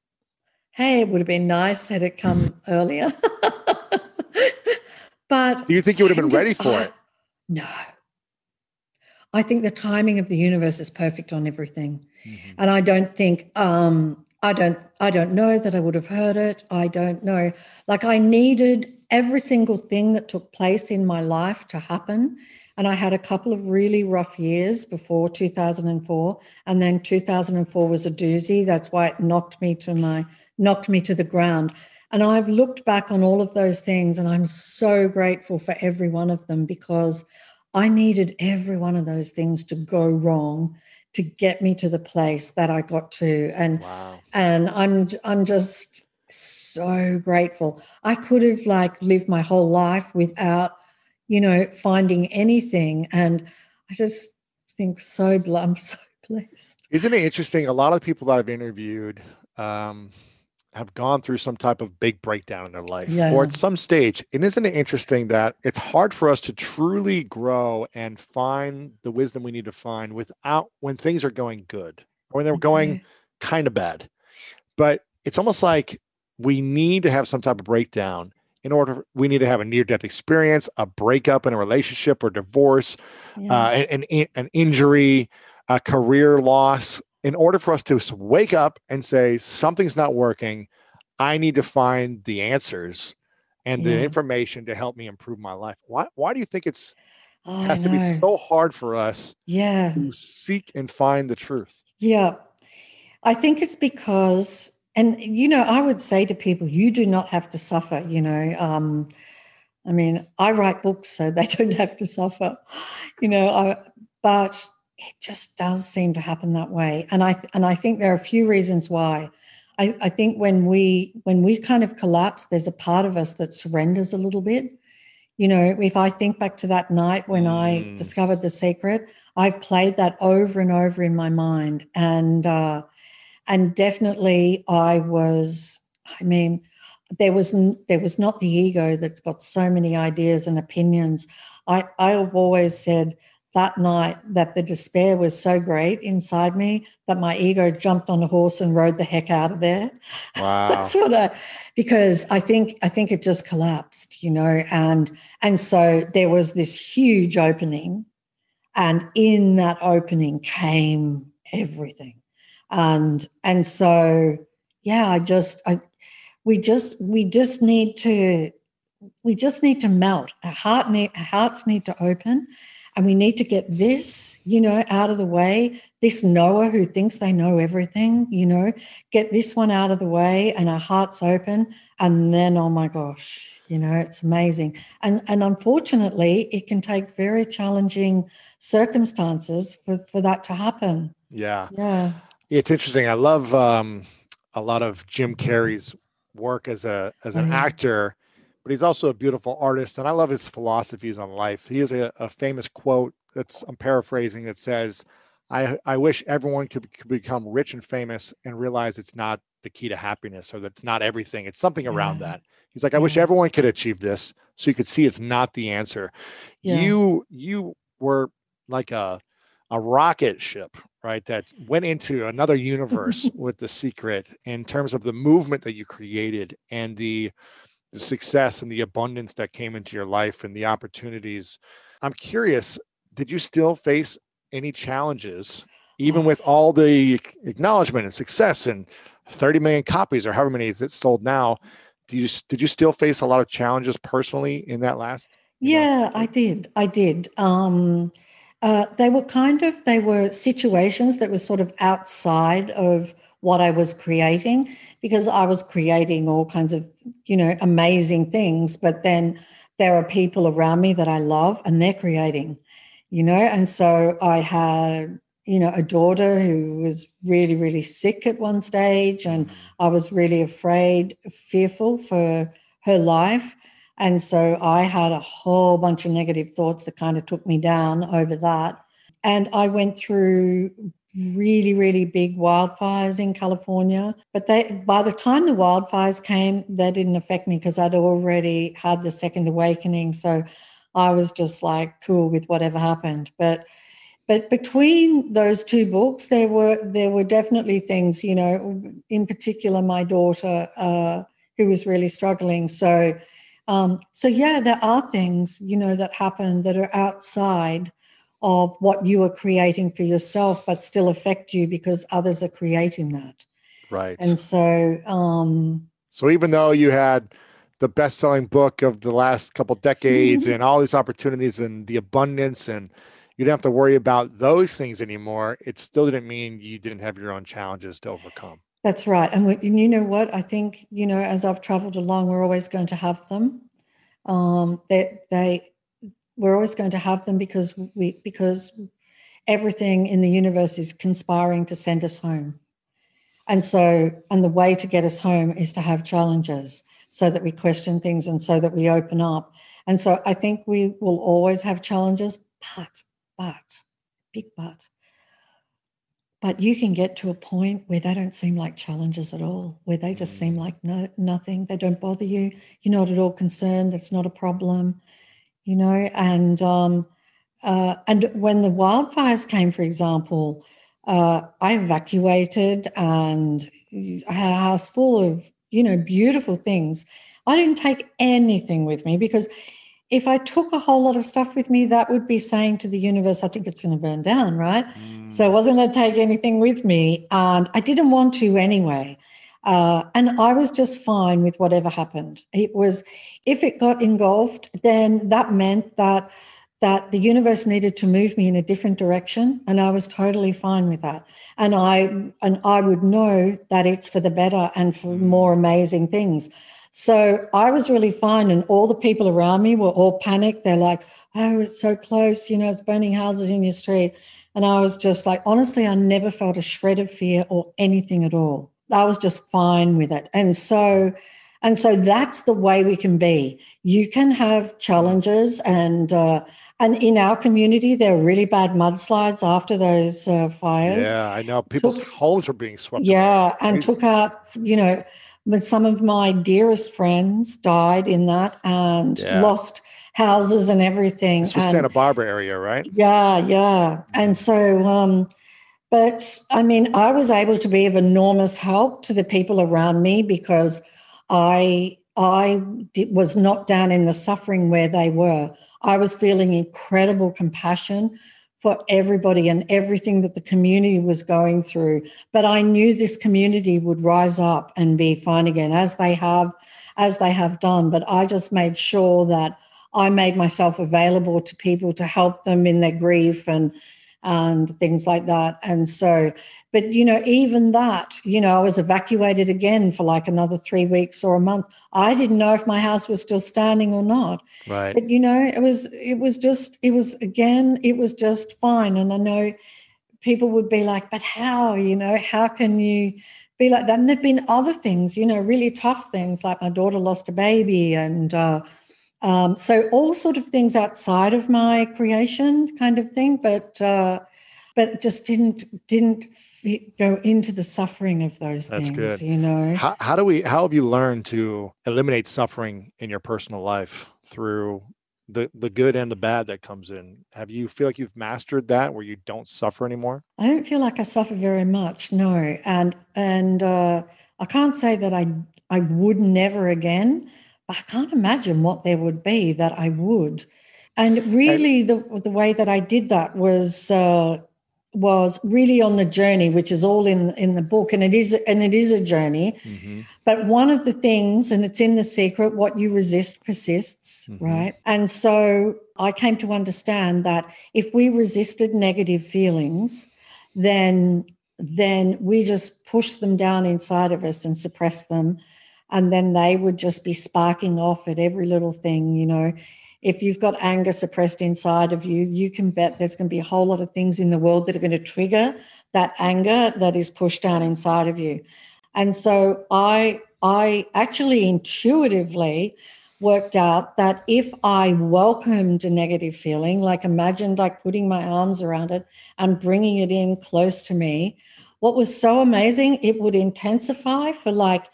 hey it would have been nice had it come earlier but
do you think you would have been ready for it
no i think the timing of the universe is perfect on everything mm-hmm. and i don't think um I don't I don't know that I would have heard it. I don't know. Like I needed every single thing that took place in my life to happen. And I had a couple of really rough years before 2004. And then 2004 was a doozy. That's why it knocked me to my knocked me to the ground. And I've looked back on all of those things and I'm so grateful for every one of them because I needed every one of those things to go wrong to get me to the place that I got to. And wow. and I'm I'm just so grateful. I could have like lived my whole life without, you know, finding anything. And I just think so I'm so blessed.
Isn't it interesting? A lot of people that I've interviewed um, have gone through some type of big breakdown in their life yeah. or at some stage. And isn't it interesting that it's hard for us to truly grow and find the wisdom we need to find without when things are going good or when they're going kind of bad. But it's almost like we need to have some type of breakdown in order we need to have a near death experience a breakup in a relationship or divorce yeah. uh, an, an, an injury a career loss, in order for us to wake up and say something's not working, I need to find the answers and the information to help me improve my life. Why why do you think it's
Oh,
has to be so hard for us
yeah.
to seek and find the truth?
Yeah. I think it's because, and you know, I would say to people, you do not have to suffer, you know. Um, I mean, I write books so they don't have to suffer, you know, I, but it just does seem to happen that way. And I and I think there are a few reasons why. I, I think when we when we kind of collapse, there's a part of us that surrenders a little bit. You know, if I think back to that night when I
Mm.
discovered the secret, I've played that over and over in my mind, and uh, and definitely I was. I mean, there was there was not the ego that's got so many ideas and opinions. I I have always said that night that the despair was so great inside me that my ego jumped on a horse and rode the heck out of there.
Wow.
That's what I because I think I think it just collapsed, you know, and and so there was this huge opening, and in that opening came everything, and and so yeah, I just I we just we just need to we just need to melt. Our heart need our hearts need to open. And we need to get this, you know, out of the way. This knower who thinks they know everything, you know, get this one out of the way and our hearts open and then oh my gosh you know it's amazing and and unfortunately it can take very challenging circumstances for for that to happen
yeah.
yeah
It's interesting. I love um, a lot of Jim Carrey's work as a as an
yeah.
actor, but he's also a beautiful artist, and I love his philosophies on life. He has a, a famous quote that's I'm paraphrasing that says, "I I wish everyone could, could become rich and famous and realize it's not the key to happiness, or that's not everything. It's something around
Yeah.
that." He's like, "I wish everyone could achieve this, so you could see it's not the answer."
Yeah.
You you were like a a rocket ship, right? That went into another universe with the secret in terms of the movement that you created and the, the success and the abundance that came into your life and the opportunities. I'm curious, did you still face any challenges, even with all the acknowledgement and success and 30 million copies or however many is it sold now? Do you did you still face a lot of challenges personally in that last? you know,
Yeah, I did. I did. Um, uh, they were kind of they were situations that were sort of outside of what I was creating because I was creating all kinds of you know amazing things, but then there are people around me that I love and they're creating, you know, and so I had you know a daughter who was really really sick at one stage and mm-hmm. I was really afraid, fearful for her life. And so I had a whole bunch of negative thoughts that kind of took me down over that. And I went through really, really big wildfires in California. But they by the time the wildfires came, they didn't affect me because I'd already had the second awakening. So I was just like cool with whatever happened. But but between those two books, there were there were definitely things, you know, in particular my daughter uh, who was really struggling. So um, so yeah, there are things you know that happen that are outside of what you are creating for yourself, but still affect you because others are creating that.
Right.
And so, um,
So even though you had the best-selling book of the last couple decades and all these opportunities and the abundance and you didn't have to worry about those things anymore, it still didn't mean you didn't have your own challenges to overcome.
That's right. And, we, and you know what? I think, you know, as I've traveled along, we're always going to have them. Um, they, they, we're always going to have them because we, because everything in the universe is conspiring to send us home. And so, and the way to get us home is to have challenges so that we question things and so that we open up. And so I think we will always have challenges, but, but, big but, but you can get to a point where they don't seem like challenges at all, where they just seem mm. like no, nothing. They don't bother you. You're not at all concerned. That's not a problem, you know. And um, uh, and when the wildfires came, for example, uh, I evacuated and I had a house full of you know beautiful things. I didn't take anything with me because if I took a whole lot of stuff with me, that would be saying to the universe, I think it's going to burn down, right? Mm. So I wasn't going to take anything with me. And I didn't want to anyway. Uh, and I was just fine with whatever happened. It was, if it got engulfed, then that meant that that the universe needed to move me in a different direction and i was totally fine with that and i and i would know that it's for the better and for mm. more amazing things so I was really fine, and all the people around me were all panicked. They're like, "Oh, it's so close! You know, it's burning houses in your street." And I was just like, honestly, I never felt a shred of fear or anything at all. I was just fine with it, and so, and so that's the way we can be. You can have challenges, and uh, and in our community, there were really bad mudslides after those uh, fires.
Yeah, I know. People's took, homes were being swept.
Yeah, away. and took out, you know some of my dearest friends died in that and yeah. lost houses and everything.
This was
and,
Santa Barbara area, right?
Yeah, yeah. And so, um, but I mean, I was able to be of enormous help to the people around me because I I was not down in the suffering where they were. I was feeling incredible compassion for everybody and everything that the community was going through. But I knew this community would rise up and be fine again, as they have, as they have done. But I just made sure that I made myself available to people to help them in their grief and and things like that. And so, but you know, even that, you know, I was evacuated again for like another three weeks or a month. I didn't know if my house was still standing or not.
Right.
But you know, it was it was just it was again, it was just fine. And I know people would be like, but how, you know, how can you be like that? And there've been other things, you know, really tough things like my daughter lost a baby and uh um, so all sort of things outside of my creation, kind of thing, but uh, but just didn't didn't go into the suffering of those That's things. Good. You know,
how, how do we? How have you learned to eliminate suffering in your personal life through the the good and the bad that comes in have you feel like you've mastered that where you don't suffer anymore
i don't feel like i suffer very much no and and uh, i can't say that i i would never again I can't imagine what there would be that I would. And really, the the way that I did that was uh, was really on the journey, which is all in in the book, and it is and it is a journey. Mm-hmm. But one of the things, and it's in the secret, what you resist persists, mm-hmm. right? And so I came to understand that if we resisted negative feelings, then then we just push them down inside of us and suppress them and then they would just be sparking off at every little thing you know. If you've got anger suppressed inside of you you can bet there's going to be a whole lot of things in the world that are going to trigger that anger that is pushed down inside of you. And so i i actually intuitively worked out that if i welcomed a negative feeling like imagined like putting my arms around it and bringing it in close to me what was so amazing it would intensify for like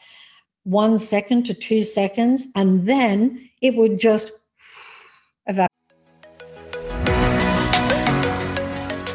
one second to two seconds, and then it would just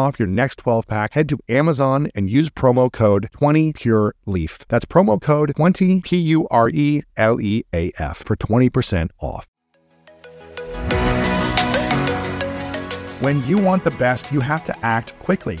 off your next 12 pack, head to Amazon and use promo code 20PureLeaf. That's promo code 20 P U R E L E A F for 20% off. When you want the best, you have to act quickly,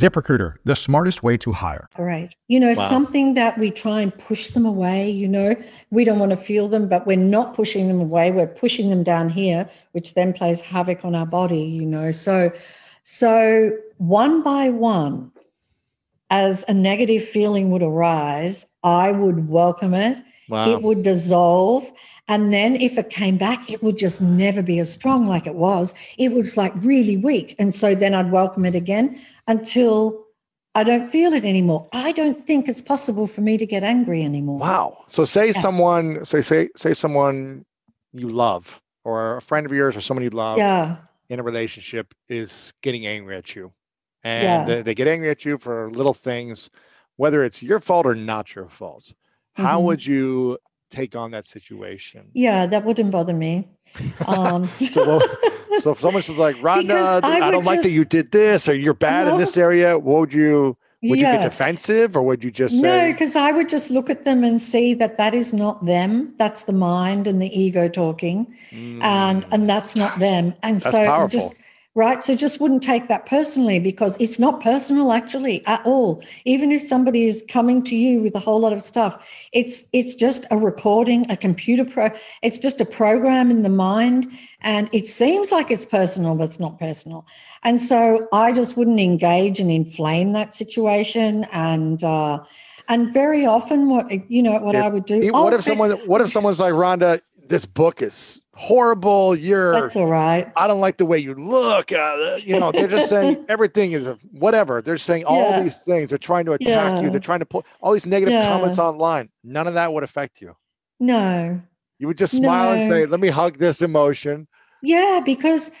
ZipRecruiter, the smartest way to hire.
Right. You know, wow. something that we try and push them away, you know, we don't want to feel them, but we're not pushing them away. We're pushing them down here, which then plays havoc on our body, you know. So, so one by one, as a negative feeling would arise, I would welcome it. Wow. It would dissolve. And then if it came back, it would just never be as strong like it was. It was like really weak. And so then I'd welcome it again until I don't feel it anymore. I don't think it's possible for me to get angry anymore.
Wow. So say yeah. someone, say, say, say someone you love or a friend of yours or someone you love
yeah.
in a relationship is getting angry at you. And yeah. they, they, get angry at you for little things, whether it's your fault or not your fault. How mm-hmm. would you take on that situation?
Yeah, that wouldn't bother me. Um,
so, well, so if someone says like, Rhonda, I, I don't like that you did this or you're bad no. in this area, what would you would yeah. you get defensive or would you just say?
No, because I would just look at them and see that that is not them. That's the mind and the ego talking, mm. and and that's not them. And
that's
so
powerful.
just right? So just wouldn't take that personally because it's not personal actually at all. Even if somebody is coming to you with a whole lot of stuff, it's it's just a recording, a computer pro. It's just a program in the mind, and it seems like it's personal, but it's not personal. And so I just wouldn't engage and inflame that situation and. uh and very often, what you know, what I would do.
What if someone? What if someone's like Rhonda? this book is horrible. You're
that's all right.
I don't like the way you look. Uh, you know, they're just saying everything is whatever. They're saying all yeah. these things. They're trying to attack yeah. you. They're trying to put all these negative yeah. comments online. None of that would affect you.
No.
You would just smile no. and say, "Let me hug this emotion."
Yeah, because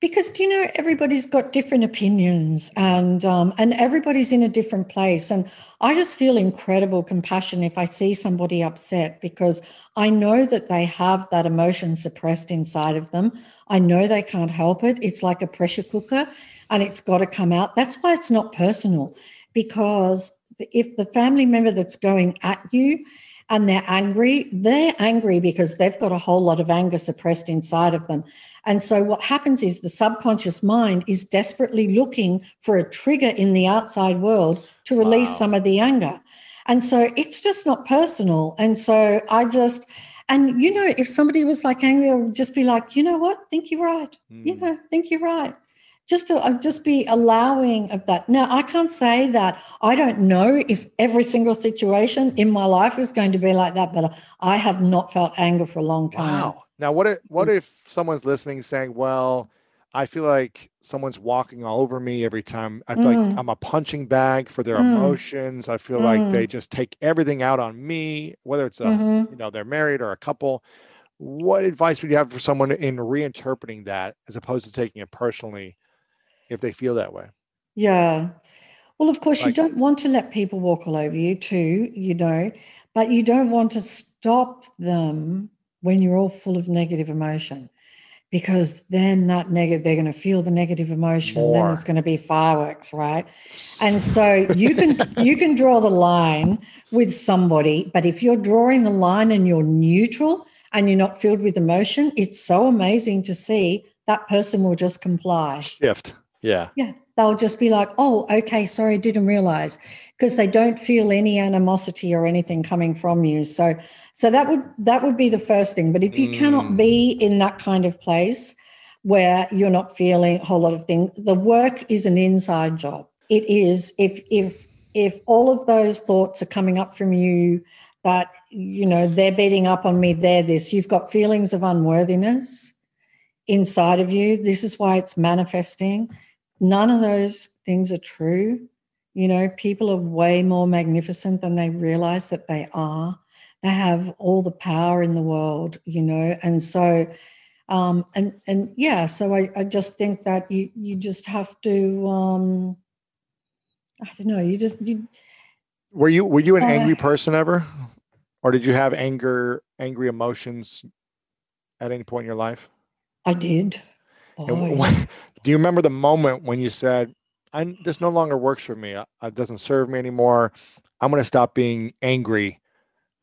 because you know everybody's got different opinions and um, and everybody's in a different place. And i just feel incredible compassion if i see somebody upset because i know that they have that emotion suppressed inside of them. I know they can't help it. It's like a pressure cooker and it's got to come out. That's why it's not personal because if the family member that's going at you and they're angry, they're angry because they've got a whole lot of anger suppressed inside of them. And so what happens is the subconscious mind is desperately looking for a trigger in the outside world to release wow. some of the anger. And so it's just not personal. And so I just, and you know, if somebody was like angry, I would just be like, you know what? Think you're right. Mm. You hmm. know, think you're right. Just to just be allowing of that. Now, I can't say that I don't know if every single situation in my life is going to be like that, but I have not felt anger for a long time.
Wow. Now, what if what mm. if someone's listening saying, "Well, I feel like someone's walking all over me every time. I feel mm. like I'm a punching bag for their mm. emotions. I feel mm. like they mm. just take everything out on me, whether it's a mm-hmm. you know they're married or a couple." What advice would you have for someone in reinterpreting that as opposed to taking it personally if they feel that way?
Yeah. Well, of course, like, you don't want to let people walk all over you too, you know, but you don't want to stop them when you're all full of negative emotion because then that negative they're going to feel the negative emotion More. and then there's going to be fireworks right? And so you can you can draw the line with somebody but if you're drawing the line and you're neutral and you're not filled with emotion it's so amazing to see that person will just comply.
Shift. Yeah.
Yeah they'll just be like oh okay sorry didn't realize because they don't feel any animosity or anything coming from you. So so that would that would be the first thing. But if you mm. cannot be in that kind of place where you're not feeling a whole lot of things the work is an inside job. It is. If if if all of those thoughts are coming up from you that you know they're beating up on me they're this you've got feelings of unworthiness inside of you this is why it's manifesting none of those things are true you know, people are way more magnificent than they realize that they are. They have all the power in the world, you know, and so um, and and yeah, so I, I just think that you you just have to um, I don't know. You just you.
Were you were you an
Uh,
angry person ever, or did you have anger angry emotions at any point in your life?
I did. Boy.
when- do you remember the moment when you said, I, "This no longer works for me. It doesn't serve me anymore. I'm going to stop being angry."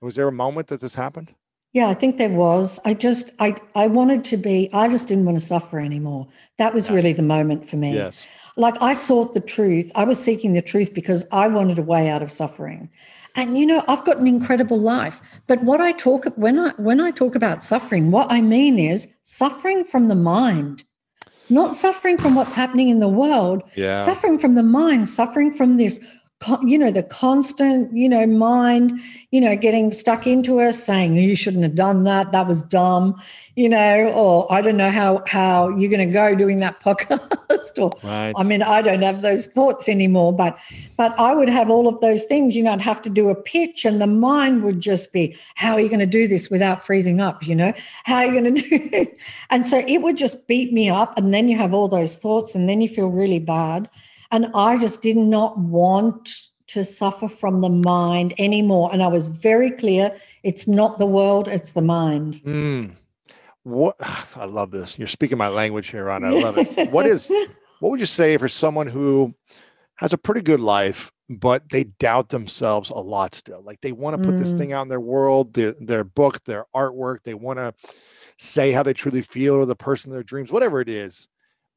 Was there a moment that this happened?
Yeah, I think there was. I just I I wanted to be I just didn't want to suffer anymore. That was
Yeah.
really the moment for me.
Yes.
Like I sought the truth. I was seeking the truth because I wanted a way out of suffering. And you know, I've got an incredible life. But what I talk when I when I talk about suffering, what I mean is suffering from the mind. Not suffering from what's happening in the world,
Yeah.
suffering from the mind, suffering from this you know the constant you know mind you know getting stuck into us saying you shouldn't have done that. That was dumb you know or i don't know how how you're going to go doing that podcast or
Right.
i mean i don't have those thoughts anymore. But but i would have all of those things you know i'd have to do a pitch and the mind would just be how are you going to do this without freezing up? You know? How are you going to do it and so it would just beat me up and then you have all those thoughts and then you feel really bad and I just did not want to suffer from the mind anymore. And I was very clear it's not the world, it's the mind.
Mm. What I love this. You're speaking my language here, Ron. I love it. What is what would you say for someone who has a pretty good life, but they doubt themselves a lot still? Like they want to put this
Mm.
thing out in their world, their, their book, their artwork. They want to say how they truly feel or the person of their dreams, whatever it is,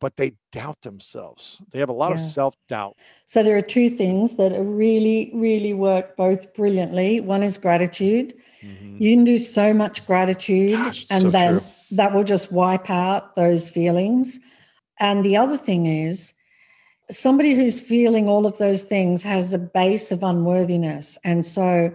but they doubt themselves. They have a lot of self doubt.
So there are two things that are really, really work both brilliantly. One is gratitude. Mm-hmm. You can do so much gratitude,
Gosh,
and
so
then
true.
that will just wipe out those feelings. And the other thing is, somebody who's feeling all of those things has a base of unworthiness, and so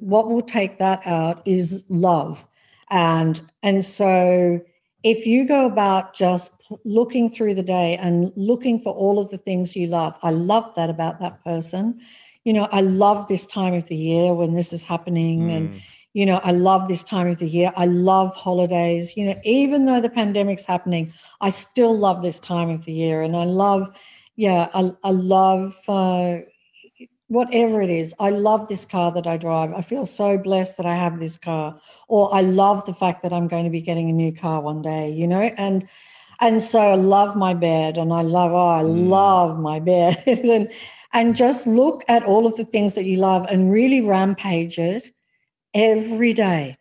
what will take that out is love, and and so if you go about just looking through the day and looking for all of the things you love, I love that about that person. You know, I love this time of the year when this is happening, and
Mm.
you know, I love this time of the year. I love holidays. You know, even though the pandemic's happening, I still love this time of the year. And I love, yeah, I, I love uh, whatever it is. I love this car that I drive. I feel so blessed that I have this car. Or I love the fact that I'm going to be getting a new car one day, you know? And and so I love my bed and I love, oh, I
Mm.
love my bed. and and just look at all of the things that you love and really rampage it every day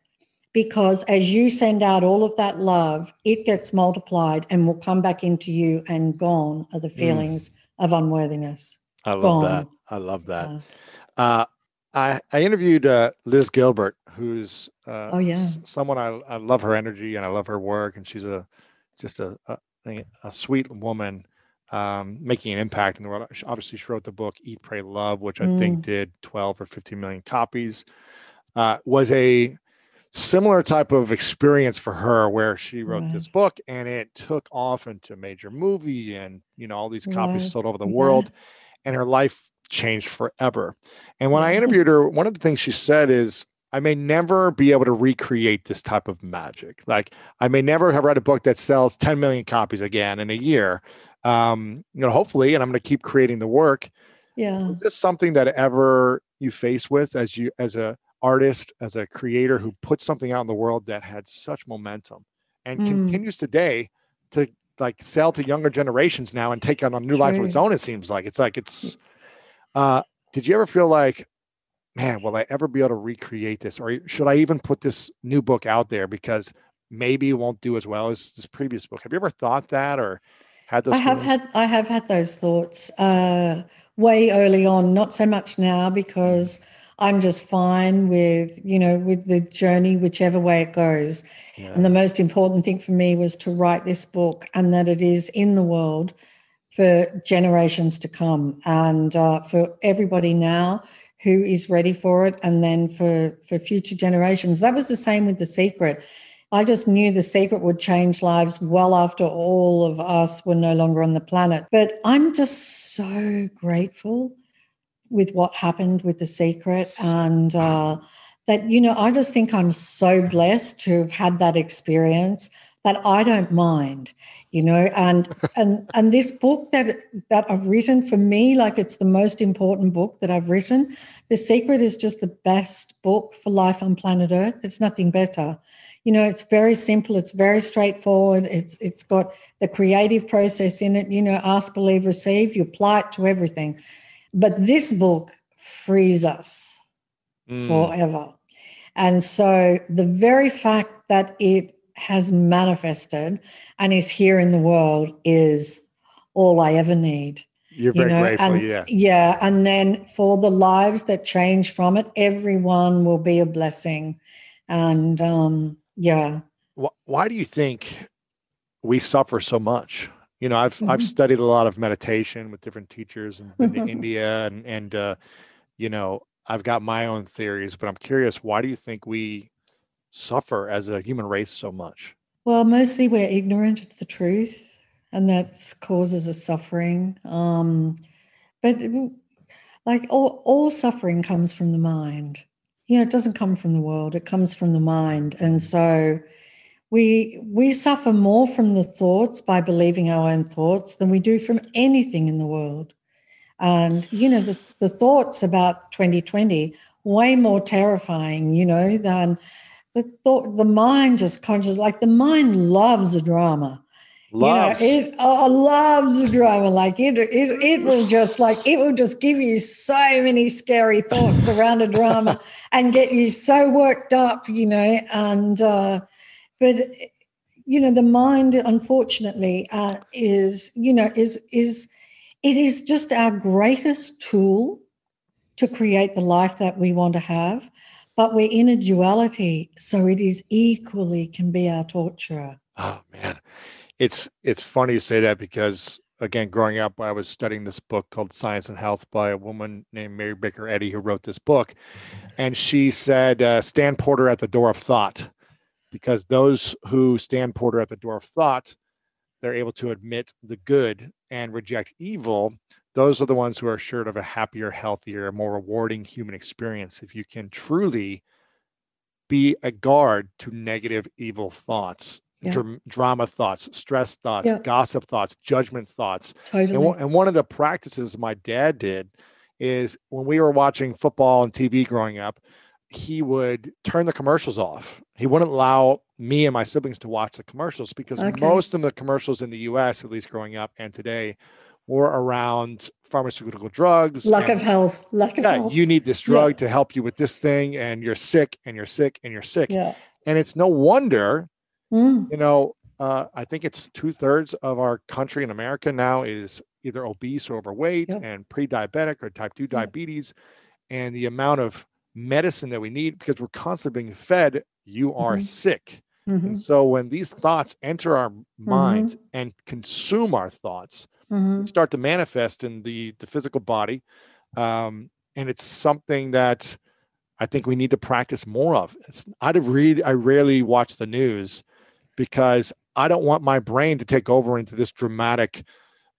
because as you send out all of that love it gets multiplied and will come back into you and gone are the feelings of unworthiness
I love
Gone.
that. I love that.
Uh,
Uh, I, I interviewed uh, Liz Gilbert, who's uh,
Oh, yeah.
someone I, I love her energy and I love her work, and she's a just a a, a- sweet woman um, making an impact in the world. Obviously, she wrote the book Eat, Pray, Love, which I think did 12 or 15 million copies. Uh, was a similar type of experience for her where she wrote
Right.
this book and it took off into a major movie and you know all these copies
Right.
sold over the
Yeah.
world and her life changed forever and when i interviewed her one of the things she said is i may never be able to recreate this type of magic. Like i may never have read a book that sells 10 million copies again in a year. Um you know hopefully and i'm going to keep creating the work.
Yeah.
Is this something that ever you face with as you as a artist as a creator who put something out in the world that had such momentum and
Mm.
continues today to like sell to younger generations now and take on a new life of its own it seems like? It's like it's uh did you ever feel like man will i ever be able to recreate this? Or should i even put this new book out there because maybe it won't do as well as this previous book? Have you ever thought that or had those
i have
feelings?
had i have had those thoughts uh way early on not so much now because i'm just fine with you know with the journey whichever way it goes.
Yeah.
And the most important thing for me was to write this book and that it is in the world for generations to come. And uh, for everybody now who is ready for it and then for for future generations. That was the same with the secret. I just knew the secret would change lives well after all of us were no longer on the planet. But i'm just so grateful with what happened with the secret and uh, that you know i just think i'm so blessed to have had that experience but I don't mind, you know. And and and this book that that I've written for me, like it's the most important book that I've written. The Secret is just the best book for life on planet Earth. There's nothing better. You know, it's very simple. It's very straightforward. It's it's got the creative process in it. You know, ask, believe, receive. You apply it to everything. But this book frees us mm. forever. And so the very fact that it has manifested and is here in the world is all I ever need.
You're very you know? grateful,
and,
yeah.
Yeah. And then for the lives that change from it, everyone will be a blessing. And um, yeah.
Why do you think we suffer so much? You know, I've mm-hmm. I've studied a lot of meditation with different teachers in, in India and and uh, you know, I've got my own theories, but I'm curious, why do you think we suffer as a human race so much?
Well, mostly we're ignorant of the truth, and that causes us suffering. Um, but like all, all suffering comes from the mind. You know, it doesn't come from the world; it comes from the mind, and so we we suffer more from the thoughts by believing our own thoughts than we do from anything in the world. And you know, the, the thoughts about 2020 way more terrifying, you know, than the thought, the mind just conscious, like the mind loves a drama.
Loves.
You know, it oh, loves a drama. Like it, it, it will just like it will just give you so many scary thoughts around a drama and get you so worked up, you know. And uh, but you know, the mind, unfortunately, uh, is you know is is it is just our greatest tool to create the life that we want to have but we're in a duality so it is equally can be our torturer.
Oh man. It's it's funny you say that because again growing up i was studying this book called science and health by a woman named mary baker eddy who wrote this book. And she said uh, stand porter at the door of thought because those who stand porter at the door of thought they're able to admit the good and reject evil those are the ones who are assured of a happier, healthier, more rewarding human experience. If you can truly be a guard to negative, evil thoughts, yeah. dr- drama thoughts, stress thoughts, yeah. gossip thoughts, judgment thoughts.
Totally.
And, w- and one of the practices my dad did is when we were watching football and TV growing up, he would turn the commercials off. He wouldn't allow me and my siblings to watch the commercials because okay. most of the commercials in the US, at least growing up and today, or around pharmaceutical drugs.
Lack of health. Lack of
yeah,
health.
You need this drug yeah. to help you with this thing, and you're sick, and you're sick, and you're sick.
Yeah.
And it's no wonder, mm. you know, uh, I think it's two thirds of our country in America now is either obese or overweight yep. and pre diabetic or type 2 diabetes. And the amount of medicine that we need because we're constantly being fed, you are mm-hmm. sick. Mm-hmm. And so when these thoughts enter our minds mm-hmm. and consume our thoughts, mm-hmm. start to manifest in the the physical body um, and it's something that i think we need to practice more of it's i read i rarely watch the news because i don't want my brain to take over into this dramatic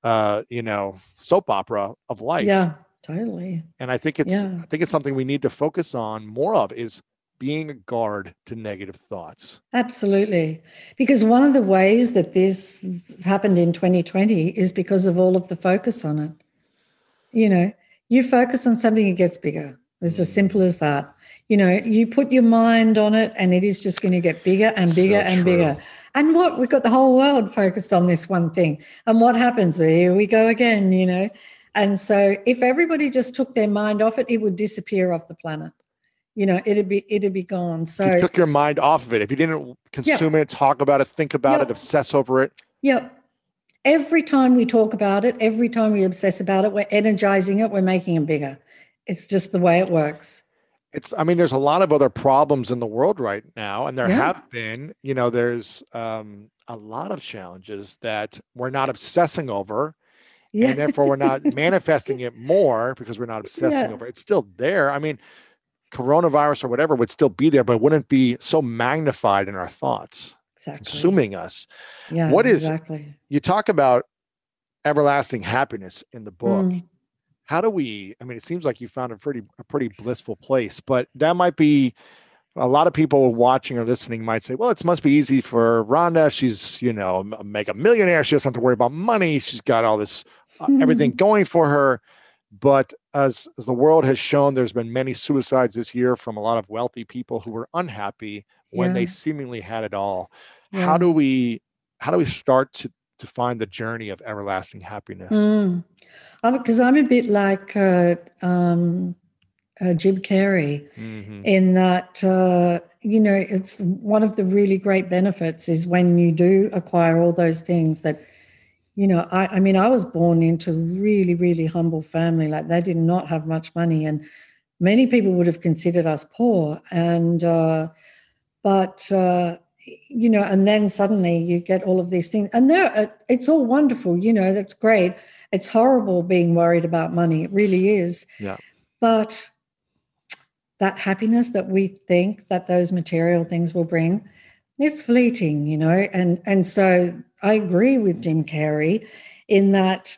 uh you know soap opera of life
yeah totally
and i think it's yeah. i think it's something we need to focus on more of is being a guard to negative thoughts.
Absolutely. Because one of the ways that this happened in 2020 is because of all of the focus on it. You know, you focus on something, it gets bigger. It's as simple as that. You know, you put your mind on it and it is just going to get bigger and bigger so and true. bigger. And what? We've got the whole world focused on this one thing. And what happens? Here we go again, you know. And so if everybody just took their mind off it, it would disappear off the planet you know it'd be it'd be gone so
if you took your mind off of it if you didn't consume it talk about it think about it obsess over it
yep every time we talk about it every time we obsess about it we're energizing it we're making it bigger it's just the way it works
it's i mean there's a lot of other problems in the world right now and there yeah. have been you know there's um, a lot of challenges that we're not obsessing over yeah. and therefore we're not manifesting it more because we're not obsessing yeah. over it. it's still there i mean coronavirus or whatever would still be there, but wouldn't be so magnified in our thoughts, exactly. consuming us.
Yeah,
what is
exactly?
You talk about everlasting happiness in the book. Mm. How do we? I mean, it seems like you found a pretty a pretty blissful place, but that might be a lot of people watching or listening might say, well, it must be easy for Rhonda. She's, you know, make a millionaire. She doesn't have to worry about money. She's got all this, mm-hmm. everything going for her. But as, as the world has shown, there's been many suicides this year from a lot of wealthy people who were unhappy when yeah. they seemingly had it all. Yeah. How do we, how do we start to, to find the journey of everlasting happiness?
Because mm. um, I'm a bit like, uh, um, uh, Jim Carrey, mm-hmm. in that uh, you know it's one of the really great benefits is when you do acquire all those things that you know I, I mean I was born into really really humble family like they did not have much money and many people would have considered us poor and uh, but uh, you know and then suddenly you get all of these things and there uh, it's all wonderful you know that's great it's horrible being worried about money it really is
yeah
but that happiness that we think that those material things will bring is fleeting, you know. And and so I agree with Jim Carrey in that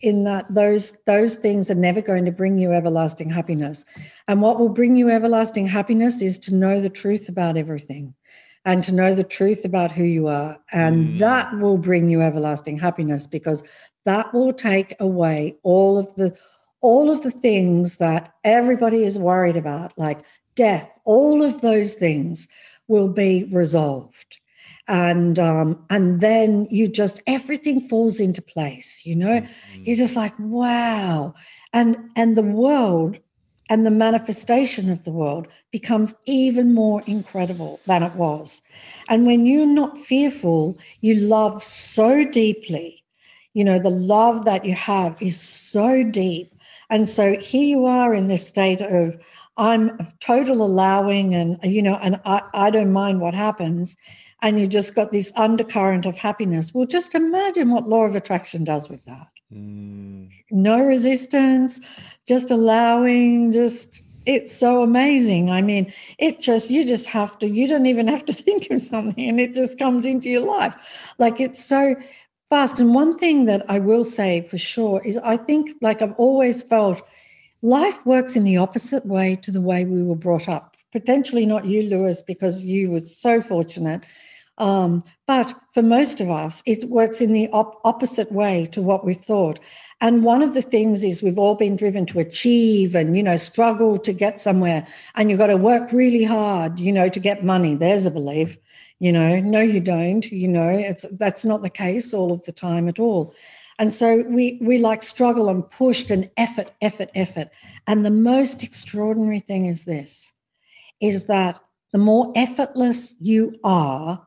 in that those those things are never going to bring you everlasting happiness. And what will bring you everlasting happiness is to know the truth about everything and to know the truth about who you are. And mm. that will bring you everlasting happiness because that will take away all of the all of the things that everybody is worried about, like death, all of those things will be resolved. And um, and then you just everything falls into place, you know. Mm-hmm. You're just like, wow. And and the world and the manifestation of the world becomes even more incredible than it was. And when you're not fearful, you love so deeply. You know, the love that you have is so deep and so here you are in this state of I'm of total allowing and you know, and I, I don't mind what happens. And you just got this undercurrent of happiness. Well, just imagine what law of attraction does with that. Mm. No resistance, just allowing, just it's so amazing. I mean, it just, you just have to, you don't even have to think of something and it just comes into your life. Like it's so fast. And one thing that I will say for sure is I think, like I've always felt, life works in the opposite way to the way we were brought up. Potentially not you, Lewis, because you were so fortunate. Um, but for most of us, it works in the op- opposite way to what we've thought. And one of the things is we've all been driven to achieve and, you know, struggle to get somewhere. And you've got to work really hard, you know, to get money. There's a belief you know no you don't you know it's that's not the case all of the time at all and so we we like struggle and pushed and effort effort effort and the most extraordinary thing is this is that the more effortless you are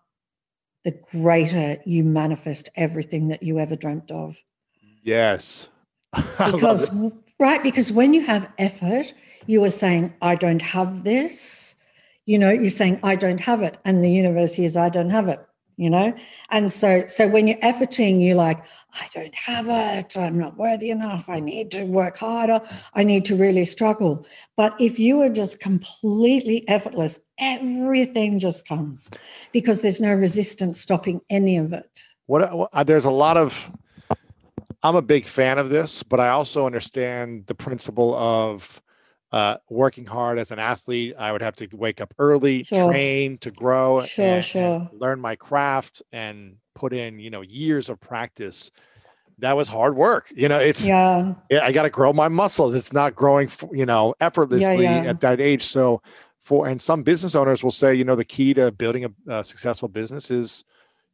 the greater you manifest everything that you ever dreamt of.
Yes.
Because right because when you have effort you are saying i don't have this. You know you're saying i don't have it and the universe is i don't have it you know? And so so when you're efforting you're like i don't have it. I'm not worthy enough. I need to work harder. I need to really struggle. But if you are just completely effortless everything just comes because there's no resistance stopping any of it.
What, uh, there's a lot of i'm a big fan of this but i also understand the principle of uh, working hard as an athlete, I would have to wake up early, sure. train to grow,
sure,
and,
sure.
and learn my craft, and put in you know years of practice. That was hard work. You know, it's
yeah.
I got to grow my muscles. It's not growing, you know, effortlessly yeah, yeah. at that age. So, for and some business owners will say, you know, the key to building a, a successful business is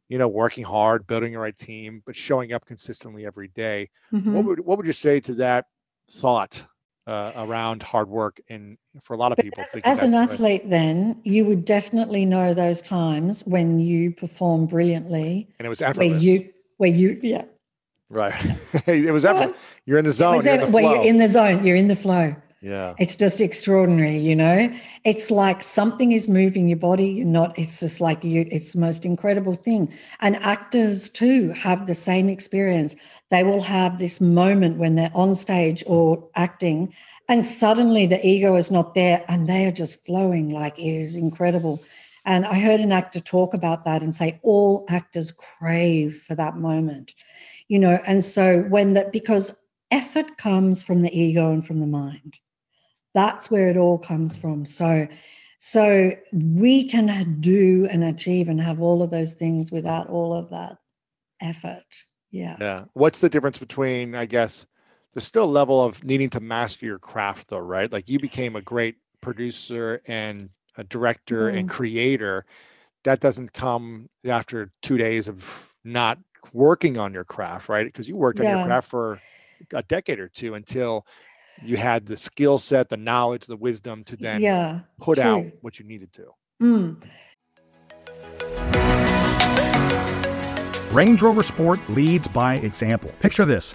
you know, working hard, building the right team, but showing up consistently every day. Mm-hmm. What would what would you say to that thought? Uh, around hard work and for a lot of people.
As, as an athlete, right. then you would definitely know those times when you perform brilliantly,
and it was effortless.
Where you, where you, yeah,
right. it was effort. You're in the zone. You're in the
well, you're in the zone. You're in the flow.
Yeah.
It's just extraordinary, you know? It's like something is moving your body. You're not, it's just like you, it's the most incredible thing. And actors too have the same experience. They will have this moment when they're on stage or acting, and suddenly the ego is not there and they are just flowing like it is incredible. And I heard an actor talk about that and say all actors crave for that moment, you know? And so when that, because effort comes from the ego and from the mind that's where it all comes from. So, So we can do and achieve and have all of those things without all of that effort. Yeah.
Yeah. What's the difference between, I guess, there's still a level of needing to master your craft though, right? Like you became a great producer and a director mm. and creator. That doesn't come after two days of not working on your craft, right? Because you worked yeah. on your craft for a decade or two until you had the skill set, the knowledge, the wisdom to then yeah, put true. out what you needed to. Mm.
Range Rover Sport leads by example. Picture this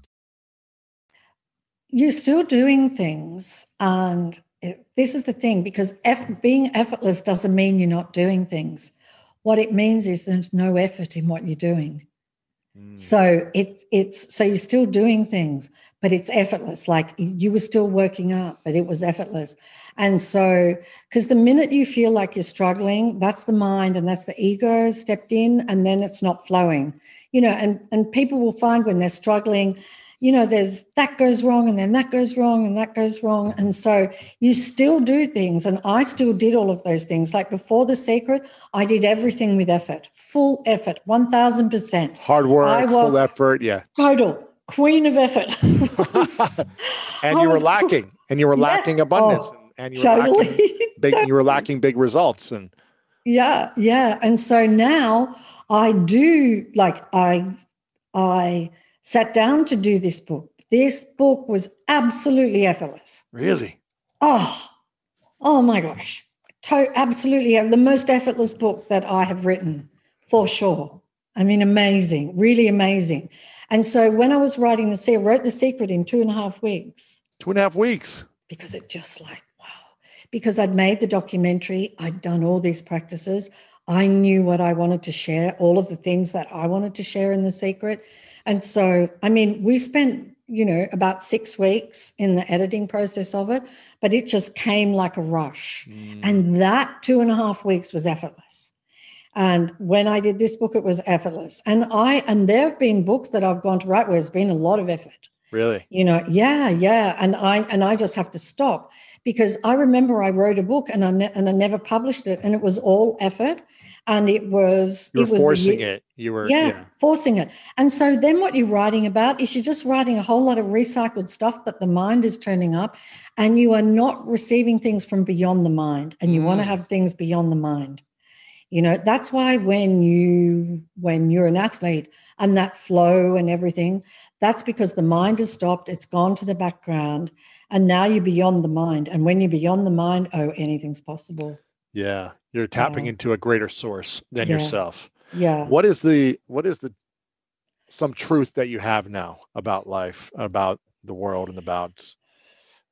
you're still doing things. And it, this is the thing because eff- being effortless doesn't mean you're not doing things. What it means is there's no effort in what you're doing. Mm. So it's it's so you're still doing things, but it's effortless. Like you were still working out, but it was effortless. And so, because the minute you feel like you're struggling, that's the mind and that's the ego stepped in, and then it's not flowing. You know, and and people will find when they're struggling you know, there's that goes wrong and then that goes wrong and that goes wrong. And so you still do things. And I still did all of those things. Like before The Secret, I did everything with effort, full effort, 1000%.
Hard work, I was full effort. Yeah.
Total queen of effort.
and you were lacking, and you were yeah. lacking abundance. Oh, and you were totally. lacking big, you were lacking big results. And
yeah, yeah. And so now I do like, I, I, sat down to do this book. This book was absolutely effortless.
Really?
Oh, oh my gosh. To- absolutely uh, the most effortless book that I have written for sure. I mean, amazing, really amazing. And so when I was writing the secret, I wrote the secret in two and a half weeks.
Two and a half weeks.
Because it just like, wow. Because I'd made the documentary, I'd done all these practices. I knew what I wanted to share, all of the things that I wanted to share in the secret. And so, I mean, we spent, you know, about six weeks in the editing process of it, but it just came like a rush. Mm. And that two and a half weeks was effortless. And when I did this book, it was effortless. And I, and there have been books that I've gone to write where it's been a lot of effort.
Really?
You know, yeah, yeah. And I, and I just have to stop because I remember I wrote a book and I, ne- and I never published it and it was all effort and it was
you
were it was
forcing it. You were
yeah, yeah, forcing it. And so then what you're writing about is you're just writing a whole lot of recycled stuff that the mind is turning up and you are not receiving things from beyond the mind and you mm. want to have things beyond the mind. You know that's why when you when you're an athlete and that flow and everything that's because the mind has stopped it's gone to the background and now you're beyond the mind. And when you're beyond the mind oh anything's possible.
Yeah you're tapping yeah. into a greater source than
yeah.
yourself
yeah
what is the what is the some truth that you have now about life about the world and about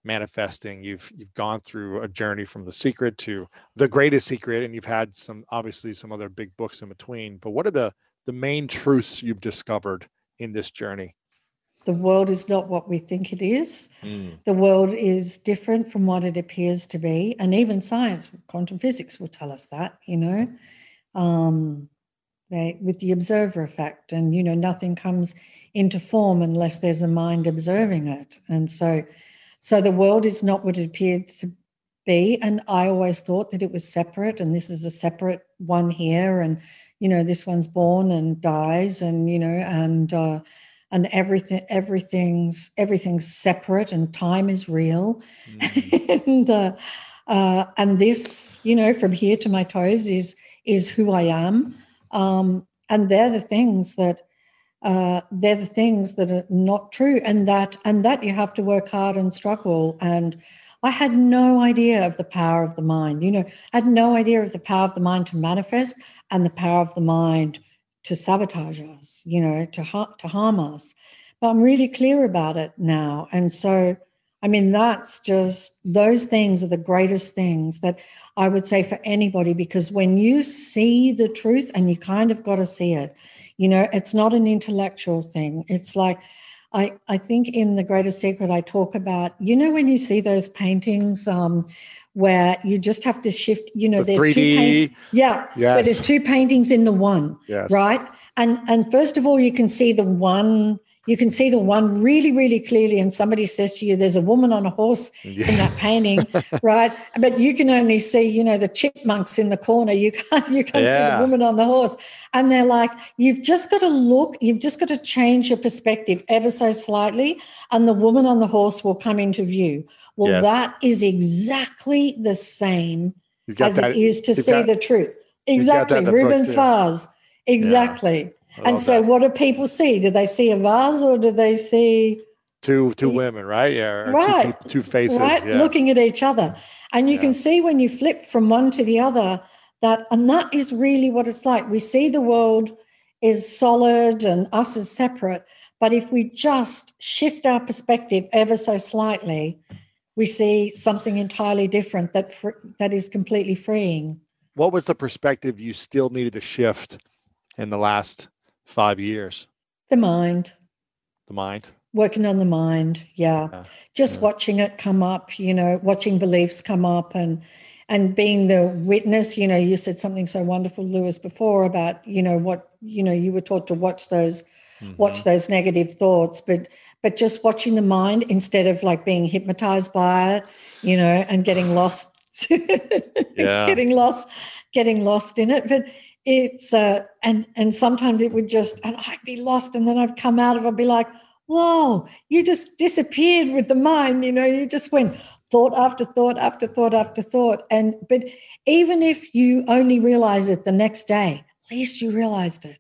manifesting you've you've gone through a journey from the secret to the greatest secret and you've had some obviously some other big books in between but what are the the main truths you've discovered in this journey
the world is not what we think it is. Mm. The world is different from what it appears to be. And even science, quantum physics will tell us that, you know. Um, they with the observer effect and you know nothing comes into form unless there's a mind observing it and so so the world is not what it appeared to be and i always thought that it was separate and this is a separate one here and you know this one's born and dies and you know and uh and everything everything's everything's separate and time is real. Mm. and uh, uh, and this you know from here to my toes is is who i am. Um, and they're the things that uh, they're the things that are not true and that and that you have to work hard and struggle. And i had no idea of the power of the mind you know i had no idea of the power of the mind to manifest and the power of the mind to sabotage us you know to, ha- to harm us but i'm really clear about it now and so I mean, that's just those things are the greatest things that I would say for anybody because when you see the truth and you kind of got to see it, you know, it's not an intellectual thing. It's like, I, I think in The Greatest Secret, I talk about, you know, when you see those paintings um, where you just have to shift, you know,
the
there's
3D.
two paint- yeah,
Yes.
but there's two paintings in the one,
Yes.
right? And and first of all, you can see the one you can see the one really, really clearly. And somebody says to you, there's a woman on a horse in that painting, right? But you can only see, you know, the chipmunks in the corner. You can't, you can't see
Yeah.
the woman on the horse. And they're like, you've just got to look, you've just got to change your perspective ever so slightly, and the woman on the horse will come into view. Well,
Yes.
that is exactly the same as
that.
it is to see
got-
the truth. Exactly.
in the book, Rubin's
vase. Exactly.
I
And so,
that.
what do people see? Do they see a vase or do they see
two two women, right? Yeah,
Right.
Two, two faces.
right
yeah.
looking at each other? And you
Yeah.
can see when you flip from one to the other that, and that is really what it's like. We see the world is solid and us as separate, but if we just shift our perspective ever so slightly, we see something entirely different that fr- that is completely freeing.
what was the perspective you still needed to shift in the last five years?
The mind.
The mind.
working on the mind yeah,
Yeah,
just
yeah.
watching it come up you know watching beliefs come up and and being the witness you know you said something so wonderful lewis before about you know what you know you were taught to watch those
Mm-hmm.
watch those negative thoughts but but just watching the mind instead of like being hypnotized by it you know and getting lost.
Yeah.
getting lost getting lost in it. But it's uh and and sometimes it would just and i'd be lost and then i'd come out of it and be like whoa you just disappeared with the mind you know you just went thought after thought after thought after thought. And but even if you only realize it the next day at least you realized it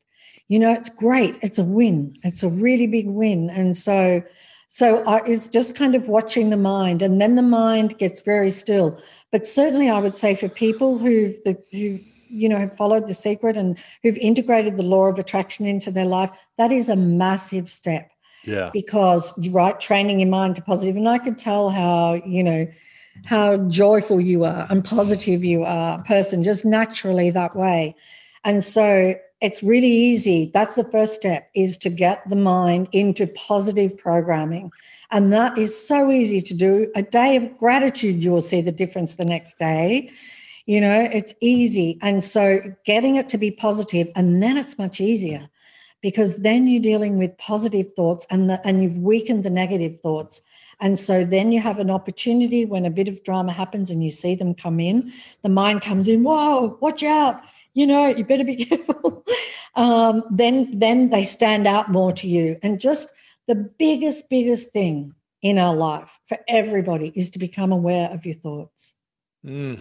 you know it's great. It's a win. It's a really big win. And so so I, it's just kind of watching the mind and then the mind gets very still. But certainly i would say for people who've the, who've you know have followed the secret and who've integrated the law of attraction into their life that is a massive step.
Yeah.
because you're right training your mind to positive and i could tell how you know how joyful you are and positive you are person just naturally that way. And so it's really easy. That's the first step is to get the mind into positive programming. And that is so easy to do. A day of gratitude you'll see the difference the next day. You know it's easy. And so getting it to be positive and then it's much easier because then you're dealing with positive thoughts and the, and you've weakened the negative thoughts. And so then you have an opportunity when a bit of drama happens and you see them come in the mind comes in whoa watch out you know you better be careful um, then then they stand out more to you and just the biggest biggest thing in our life for everybody is to become aware of your thoughts
Mm,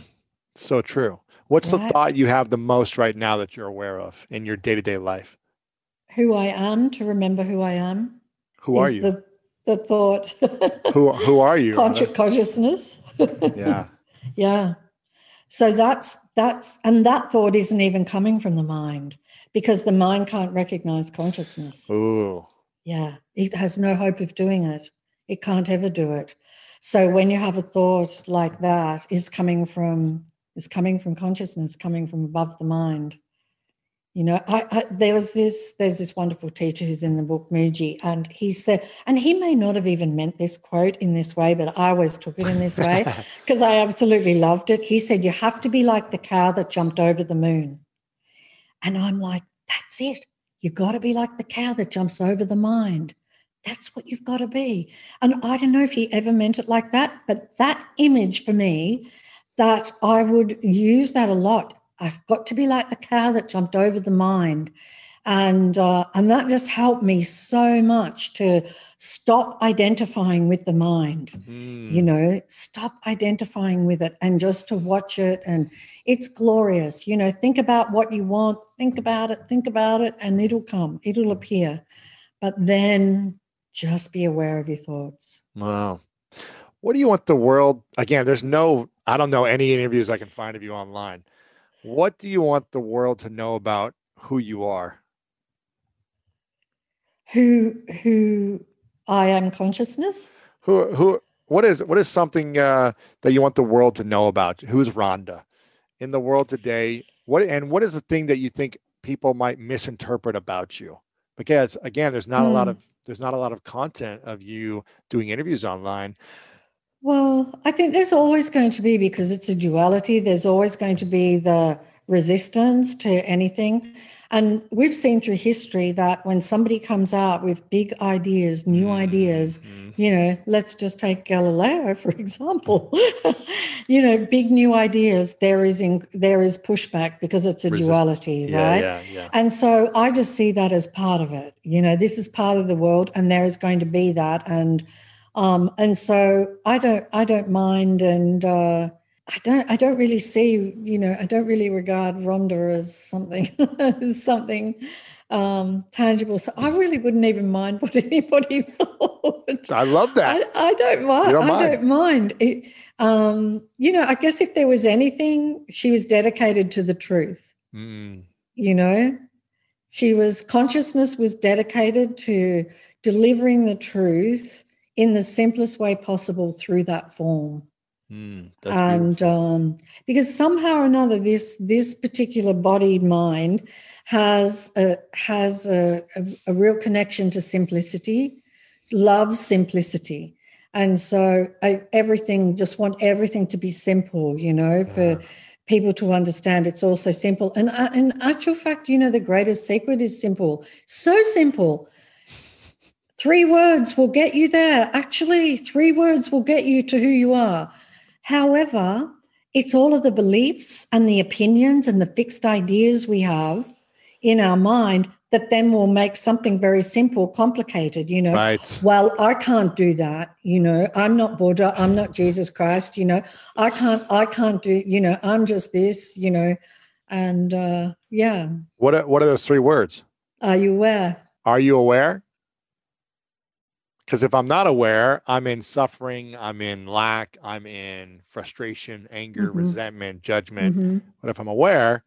so true. What's the thought you have the most right now that you're aware of in your day to day life?
who i am to remember who i am
Who are you?
the, the thought
who Who are you?
Conscious consciousness
Yeah.
yeah so that's that's and that thought isn't even coming from the mind because the mind can't recognize consciousness.
Ooh.
yeah it has no hope of doing it. It can't ever do it. So when you have a thought like that is coming from is coming from consciousness coming from above the mind you know I, I there was this there's this wonderful teacher who's in the book Mooji and he said and he may not have even meant this quote in this way but i always took it in this way because i absolutely loved it he said you have to be like the cow that jumped over the moon and i'm like That's it. You got to be like the cow that jumps over the mind. That's what you've got to be. And I don't know if he ever meant it like that, but that image for me, that I would use that a lot. I've got to be like the cow that jumped over the mind and uh, and that just helped me so much to stop identifying with the mind mm. you know stop identifying with it and just to watch it. And it's glorious you know think about what you want think about it think about it and it'll come it'll appear. But then just be aware of your thoughts.
Wow. What do you want the world again there's no i don't know any interviews i can find of you online what do you want the world to know about who you are
who who I am consciousness.
Who who what is what is something uh, that you want the world to know about? Who's Rhonda in the world today? What and what is the thing that you think people might misinterpret about you? Because again, there's not mm. a lot hmm. of there's not a lot of content of you doing interviews online.
Well, I think there's always going to be because it's a duality. There's always going to be the resistance to anything. And we've seen through history that when somebody comes out with big ideas, new mm-hmm. ideas, you know, let's just take Galileo for example. you know, big new ideas, there is in, there is pushback because it's a Resist- duality, yeah, right? Yeah, yeah. And so I just see that as part of it. You know, this is part of the world, and there is going to be that, and um, and so I don't I don't mind and. Uh, I don't I don't really see, you know, I don't really regard Rhonda as something as something um, tangible. So I really wouldn't even mind what anybody thought.
I love that.
I, I don't mind. Don't I don't mind. It, um, you know, I guess if there was anything, she was dedicated to the truth. Mm. You know, she was consciousness was dedicated to delivering the truth in the simplest way possible through that form. Mm, and um, because somehow or another, this this particular body mind has a, has a, a, a real connection to simplicity, loves simplicity, and so I, everything just want everything to be simple. You know, for people to understand it's also simple. And uh, in actual fact, you know, the greatest secret is simple, so simple. Three words will get you there. Actually, three words will get you to who you are. However, it's all of the beliefs and the opinions and the fixed ideas we have in our mind that then will make something very simple complicated you know.
Right.
well i can't do that you know. I'm not buddha. I'm not jesus christ you know. I can't i can't do you know i'm just this you know. And uh yeah.
What are, what are those three words?
Are you aware?
Are you aware because if I'm not aware, I'm in suffering, I'm in lack, I'm in frustration, anger, mm-hmm. resentment, judgment. Mm-hmm. But if I'm aware,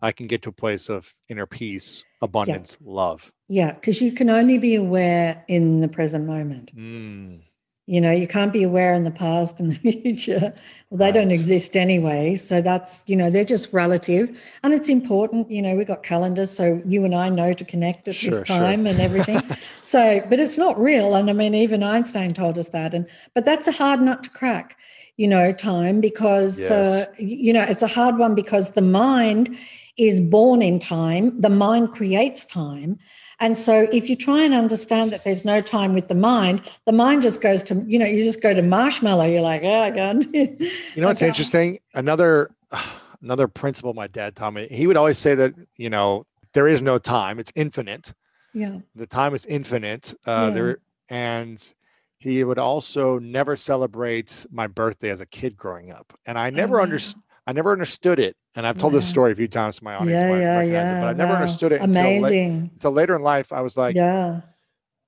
I can get to a place of inner peace, abundance, yeah. love.
Yeah, because you can only be aware in the present moment. Mm. You know, you can't be aware in the past and the future. Well, they right. don't exist anyway. So that's, you know, they're just relative. And it's important, you know, we've got calendars. So you and I know to connect at sure, this time sure. and everything. so, but it's not real. And I mean, even Einstein told us that. And, but that's a hard nut to crack, you know, time because, yes. uh, you know, it's a hard one because the mind is born in time, the mind creates time. And so if you try and understand that there's no time with the mind, the mind just goes to, you know, you just go to marshmallow. You're like, oh God.
you know what's okay. interesting? Another another principle my dad taught me, he would always say that, you know, there is no time, it's infinite.
Yeah.
The time is infinite. Uh yeah. there and he would also never celebrate my birthday as a kid growing up. And I never oh, understood I never understood it. And I've told yeah. this story a few times to my audience, yeah, yeah, yeah. It, but I never wow. understood it Amazing. Until, la- until later in life. I was like,
yeah,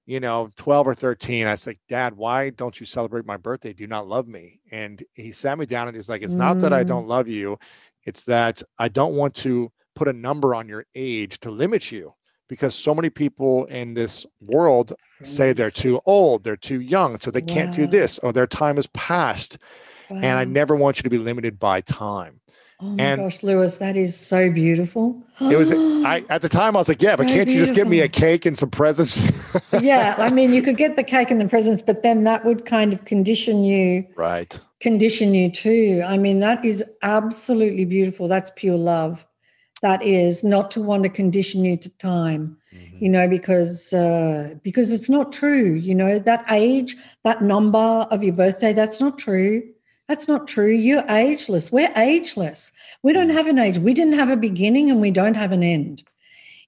you know, 12 or 13. I was like, Dad, why don't you celebrate my birthday? Do you not love me? And he sat me down and he's like, It's mm. not that I mm. don't love you, it's that I don't want to put a number on your age to limit you because so many people in this world say they're too old, they're too young, so they wow. can't do this, or their time is past. Wow. And I never want you to be limited by time.
Oh my and gosh, Lewis, that is so beautiful.
It was I at the time I was like, yeah, but so can't you just give me a cake and some presents?
yeah, I mean, you could get the cake and the presents, but then that would kind of condition you.
Right.
Condition you too. I mean, that is absolutely beautiful. That's pure love. that is not to want to condition you to time
Mhm.
you know because uh, because it's not true you know that age that number of your birthday that's not true that's not true. You're ageless. We're ageless. We don't mm. have an age. We didn't have a beginning and we don't have an end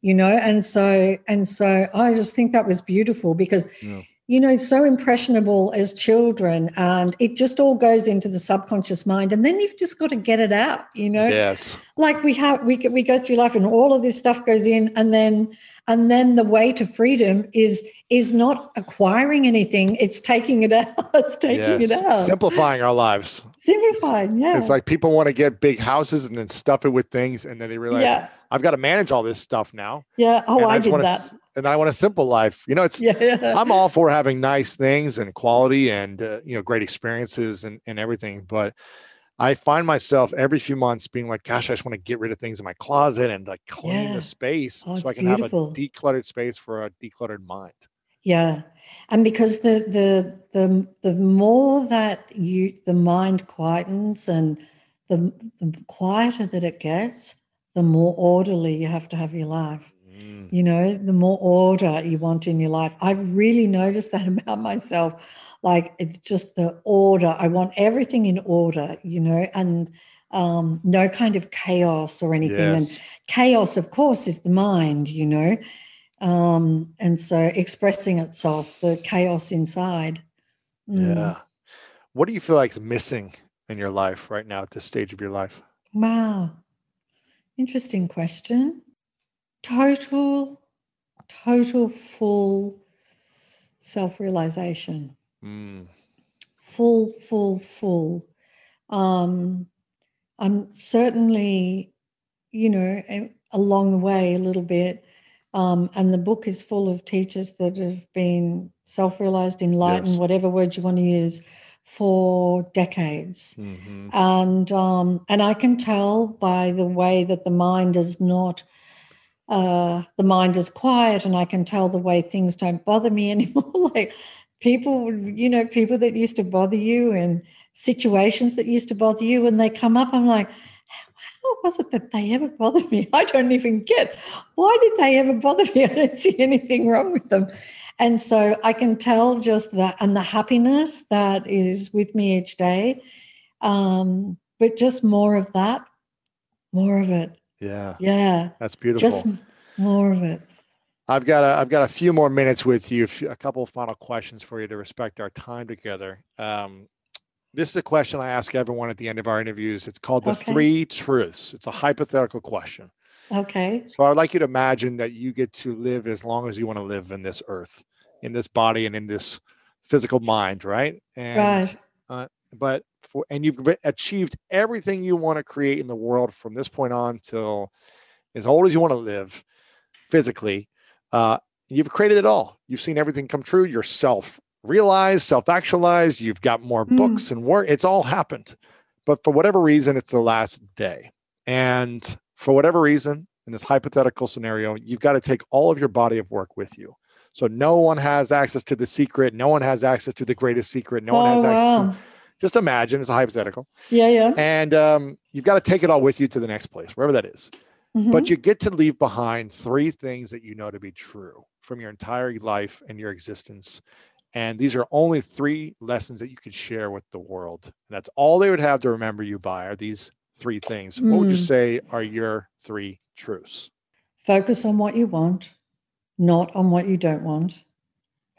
you know? And so and so i just think that was beautiful because
Yeah.
you know so impressionable as children and it just all goes into the subconscious mind and then you've just got to get it out you know?
Yes.
like we have we we go through life and all of this stuff goes in and then and then the way to freedom is is not acquiring anything it's taking it out it's taking
yes.
it out
Simplifying our lives.
simplifying yeah
It's like people want to get big houses and then stuff it with things, and then they realize
yeah
I've got to manage all this stuff now.
yeah oh i
just
did
want
that
A, and I want a simple life. You know, it's
yeah
I'm all for having nice things and quality and uh, you know great experiences and, and everything, but I find myself every few months being like, "Gosh, I just want to get rid of things in my closet and like clean
Yeah.
the space
Oh,
so I can have a decluttered space for a decluttered mind."
Yeah. And because the the the the more that you the mind quietens and the, the quieter that it gets, the more orderly you have to have your life.
Mm,
You know, the more order you want in your life. I've really noticed that about myself. Like it's just the order. I want everything in order, you know, and um, no kind of chaos or anything. And chaos, of course, is the mind, you know. Um, and so expressing itself, the chaos inside. Mm.
Yeah. What do you feel like is missing in your life right now at this stage of your life?
Wow. Interesting question. Total, total full self realization.
Mm,
Full, full, full. Um, I'm certainly, you know, along the way a little bit. Um, and the book is full of teachers that have been self realized, enlightened,
Yes.
whatever word you want to use, for decades.
mhm.
and um, and I can tell by the way that the mind is not uh, the mind is quiet, and I can tell the way things don't bother me anymore. like people, you know, people that used to bother you and situations that used to bother you, when they come up, I'm like. How was it that they ever bothered me? I don't even get why did they ever bother me? I don't see anything wrong with them. And so I can tell just that and the happiness that is with me each day um, but just more of that, more of it.
Yeah,
Yeah,
that's beautiful.
just more of it.
I've got a, I've got a few more minutes with you. A couple of final questions for you to respect our time together. Um, this is a question I ask everyone at the end of our interviews. It's called the
Okay.
three truths. It's a hypothetical question.
Okay.
So I'd like you to imagine that you get to live as long as you want to live in this earth, in this body, and in this physical mind, right? And
Right.
uh, but for and you've achieved everything you want to create in the world from this point on till as old as you want to live physically. Uh, you've created it all. You've seen everything come true. You're realized, self actualized. You've got more
Mm.
books and work. It's all happened. But for whatever reason, it's the last day. And for whatever reason, in this hypothetical scenario, you've got to take all of your body of work with you. So no one has access to the secret. No one has access to the greatest secret. No one
oh
has access to. Just imagine it's a hypothetical,
Yeah, yeah.
and um, you've got to take it all with you to the next place, wherever that is.
Mhm.
But you get to leave behind three things that you know to be true from your entire life and your existence. And these are only three lessons that you could share with the world. And that's all they would have to remember you by are these three things. What would you
Mm.
say are your three truths?
Focus on what you want, not on what you don't want.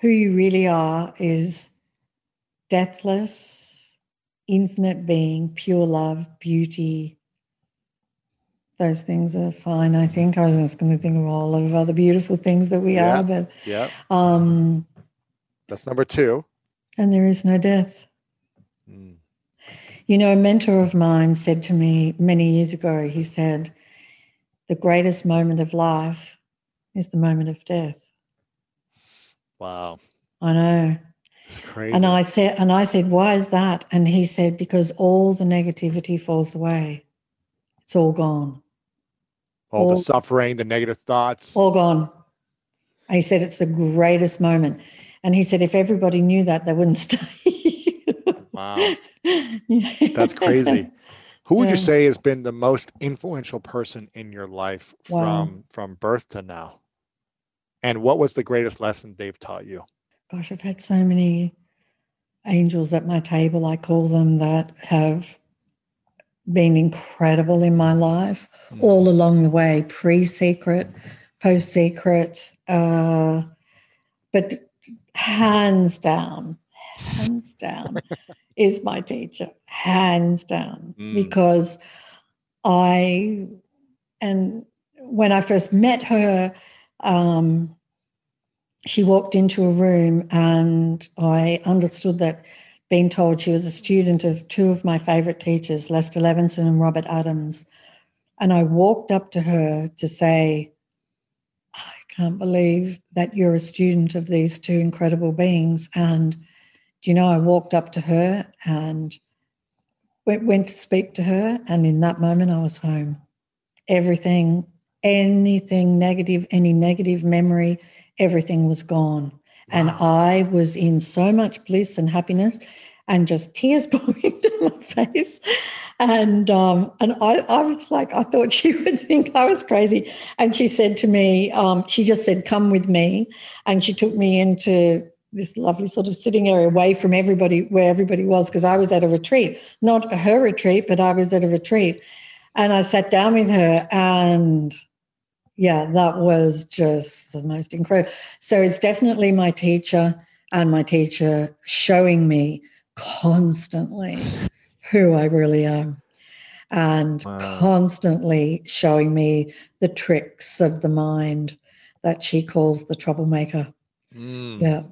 Who you really are is deathless, infinite being, pure love, beauty. Those things are fine, I think. I was just going to think of a whole lot of other beautiful things that we
Yeah.
are, but
Yeah.
um,
That's number two.
and there is no death.
Mm.
You know, a mentor of mine said to me many years ago, he said, the greatest moment of life is the moment of death.
Wow.
I know.
It's crazy.
And I said, and I said, why is that? And he said, because all the negativity falls away. It's all gone.
All the suffering, the negative thoughts.
All gone. And he said, it's the greatest moment. And he said, if everybody knew that, they wouldn't stay.
Wow. That's crazy. Who would
Yeah.
you say has been the most influential person in your life
Wow.
from from birth to now? And what was the greatest lesson they've taught you?
Gosh, I've had so many angels at my table, I call them, that have been incredible in my life
Mm.
all along the way, pre secret, post secret. Uh, but hands down, hands down is my teacher, hands down,
Mm.
because I, and when I first met her, um, she walked into a room and I understood that being told she was a student of two of my favorite teachers, Lester Levenson and Robert Adams. And I walked up to her to say, I can't believe that you're a student of these two incredible beings. And, you know, I walked up to her and went to speak to her. And in that moment, I was home. Everything, anything negative, any negative memory, everything was gone. And I was in so much bliss and happiness and just tears pouring down my face. And um, and I, I was like, I thought she would think I was crazy. And she said to me, um, she just said, come with me. And she took me into this lovely sort of sitting area away from everybody where everybody was, because I was at a retreat, not her retreat, but I was at a retreat. And I sat down with her and yeah, that was just the most incredible. So it's definitely my teacher and my teacher showing me constantly who I really am and
Wow.
constantly showing me the tricks of the mind that she calls the troublemaker.
Mm.
Yeah.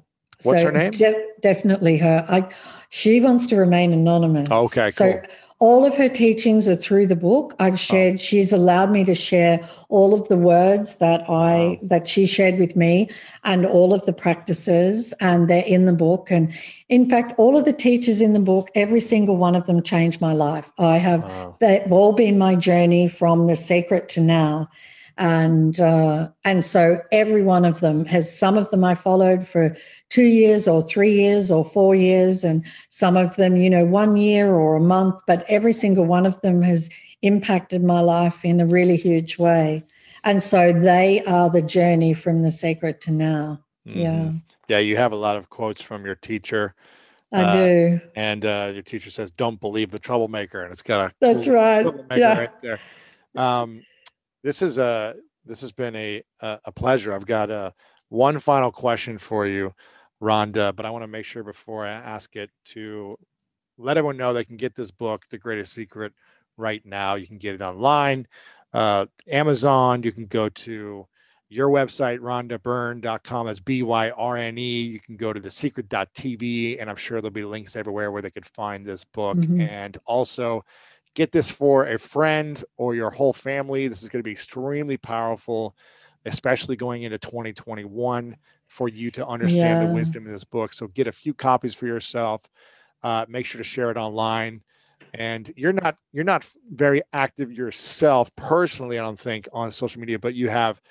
What's her name?
de- definitely her. I, she wants to remain anonymous.
Okay,
So
cool.
All of her teachings are through the book. I've shared. She's allowed me to share all of the words that I that she shared with me, and all of the practices, and they're in the book. And in fact, all of the teachers in the book, every single one of them changed my life. I have.
Wow.
They've all been my journey from the secret to now and uh, and so every one of them has some of them I followed for two years or three years or four years, and some of them, you know, one year or a month. But every single one of them has impacted my life in a really huge way, and so they are the journey from the secret to now. Yeah,
Mhm. Yeah, you have a lot of quotes from your teacher.
I
Uh,
do.
And uh, your teacher says, "Don't believe the troublemaker," and it's got a
That's right.
troublemaker
Yeah.
right there. Um, this is a this has been a a, a pleasure. I've got uh, one final question for you, Rhonda, but I want to make sure before I ask it to let everyone know they can get this book, The Greatest Secret, right now. You can get it online, uh, Amazon. You can go to your website, rhondabyrne.com. That's B Y R N E. You can go to the secret.tv, and I'm sure there'll be links everywhere where they could find this book.
Mhm.
And also, get this for a friend or your whole family. This is going to be extremely powerful, especially going into 2021 for you to understand the wisdom in this book. So get a few copies for yourself. Uh, make sure to share it online. And you're not you're not very active yourself personally, I don't think, on social media, but you have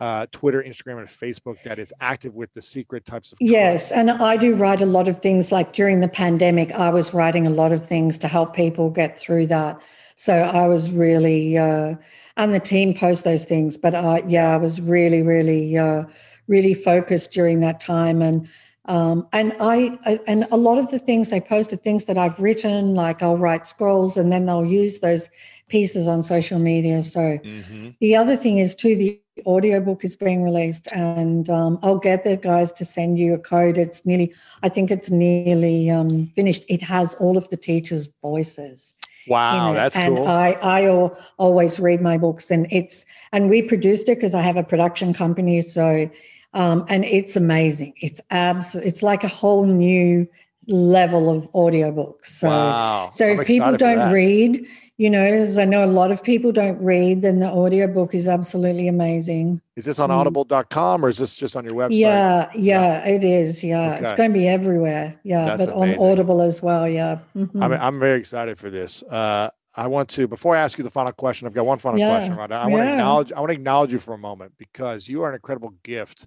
uh, Twitter, Instagram, and Facebook that is active with the secret types of
Yes, and I do write a lot of things. Like during the pandemic, I was writing a lot of things to help people get through that. So I was really, uh, and the team post those things. But uh, yeah, I was really, really, uh, really focused during that time. And um, and I I- and a lot of the things they posted things that I've written, like I'll write scrolls, and then they'll use those pieces on social media. So
Mhm.
the other thing is too the audiobook is being released and um, i'll get the guys to send you a code. It's nearly i think it's nearly um, finished. It has all of the teachers voices
Wow, that's
and
cool.
i i always read my books and it's and we produced it because i have a production company. So um, and it's amazing. It's abs it's like a whole new level of audiobooks. So
wow.
so
I'm
if people don't read, you know, as I know a lot of people don't read, then the audiobook is absolutely amazing.
is this on
Mm.
audible.com or is this just on your website?
Yeah, yeah, it is. Yeah. It's going to be everywhere. Yeah.
That's
but on. Audible as well. Yeah. Mhm.
I'm, I'm very excited for this. Uh, I want to before I ask you the final question. I've got one final
Yeah,
question, Rhonda. I want to
yeah.
acknowledge. I want to acknowledge you for a moment because you are an incredible gift,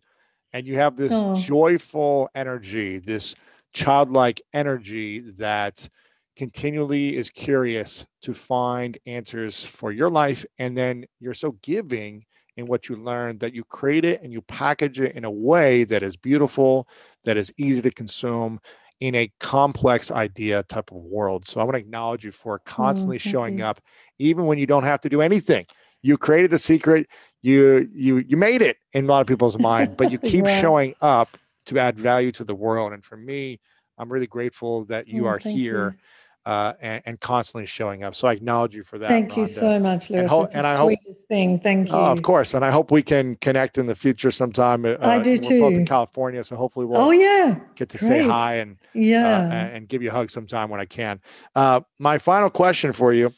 and you have this
Oh.
joyful energy, this childlike energy that continually is curious to find answers for your life. And then you're so giving in what you learn that you create it and you package it in a way that is beautiful, that is easy to consume in a complex idea type of world. So I want to acknowledge you for oh, constantly oh, showing you. up, even when you don't have to do anything. You created the secret, you you you made it in a lot of people's mind, but you keep yeah. showing up to add value to the world. And for me, I'm really grateful that oh, you oh, are here. You uh, and, and, constantly showing up. So I acknowledge you for that.
Thank Rhonda. you so much, Lewis. And, ho- it's and the I sweetest hope, thing. Thank you.
Oh, of course, and I hope we can connect in the future sometime. Uh,
I do
we're
too.
Both in California, so hopefully we'll.
Oh yeah.
Get to Great. say hi and uh, yeah, uh, and give you a hug sometime when I can. Uh, my final question for you.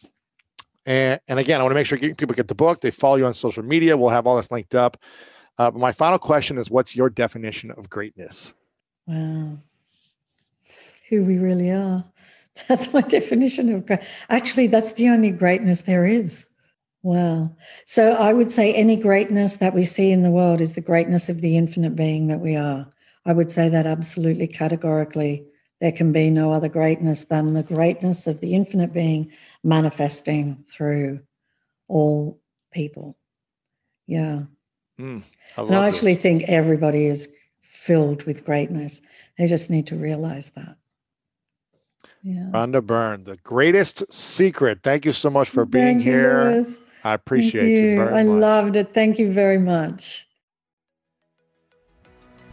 And, and again, I want to make sure people get the book. They follow you on social media. We'll have all this linked up. Uh, but my final question is what's your definition of greatness?
Wow. Who we really are. That's my definition of great. Actually, that's the only greatness there is. Wow. So I would say any greatness that we see in the world is the greatness of the infinite being that we are. I would say that absolutely categorically. There can be no other greatness than the greatness of the infinite being manifesting through all people. Yeah. Mm, I and I actually this. think everybody is filled with greatness. They just need to realize that.
Yeah. Rhonda Byrne, the greatest secret. Thank you so much for being
Thank
here.
You,
I appreciate you. you. very
I
much.
loved it. Thank you very much.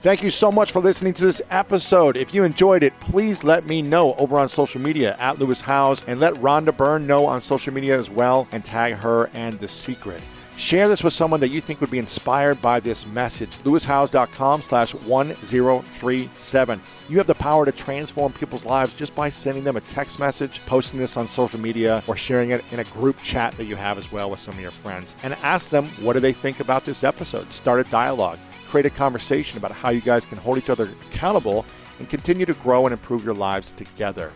Thank you so much for listening to this episode. If you enjoyed it, please let me know over on social media at Lewis Howes and let Rhonda Byrne know on social media as well and tag her and The Secret. Share this with someone that you think would be inspired by this message. LewisHowes.com slash 1037. You have the power to transform people's lives just by sending them a text message, posting this on social media, or sharing it in a group chat that you have as well with some of your friends. And ask them what do they think about this episode. Start a dialogue. Create a conversation about how you guys can hold each other accountable and continue to grow and improve your lives together.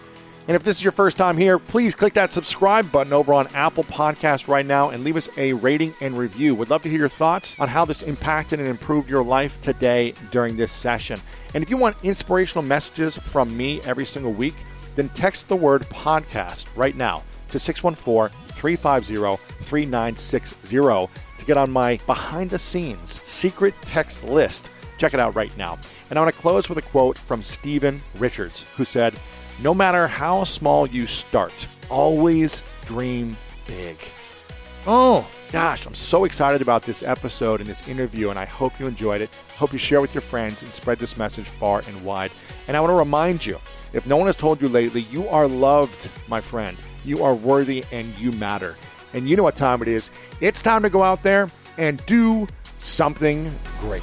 And if this is your first time here, please click that subscribe button over on Apple Podcast right now and leave us a rating and review. Would love to hear your thoughts on how this impacted and improved your life today during this session. And if you want inspirational messages from me every single week, then text the word podcast right now to 614 350 3960 to get on my behind the scenes secret text list. Check it out right now. And I want to close with a quote from Stephen Richards, who said, no matter how small you start, always dream big. Oh, gosh, I'm so excited about this episode and this interview, and I hope you enjoyed it. Hope you share with your friends and spread this message far and wide. And I want to remind you if no one has told you lately, you are loved, my friend. You are worthy and you matter. And you know what time it is. It's time to go out there and do something great.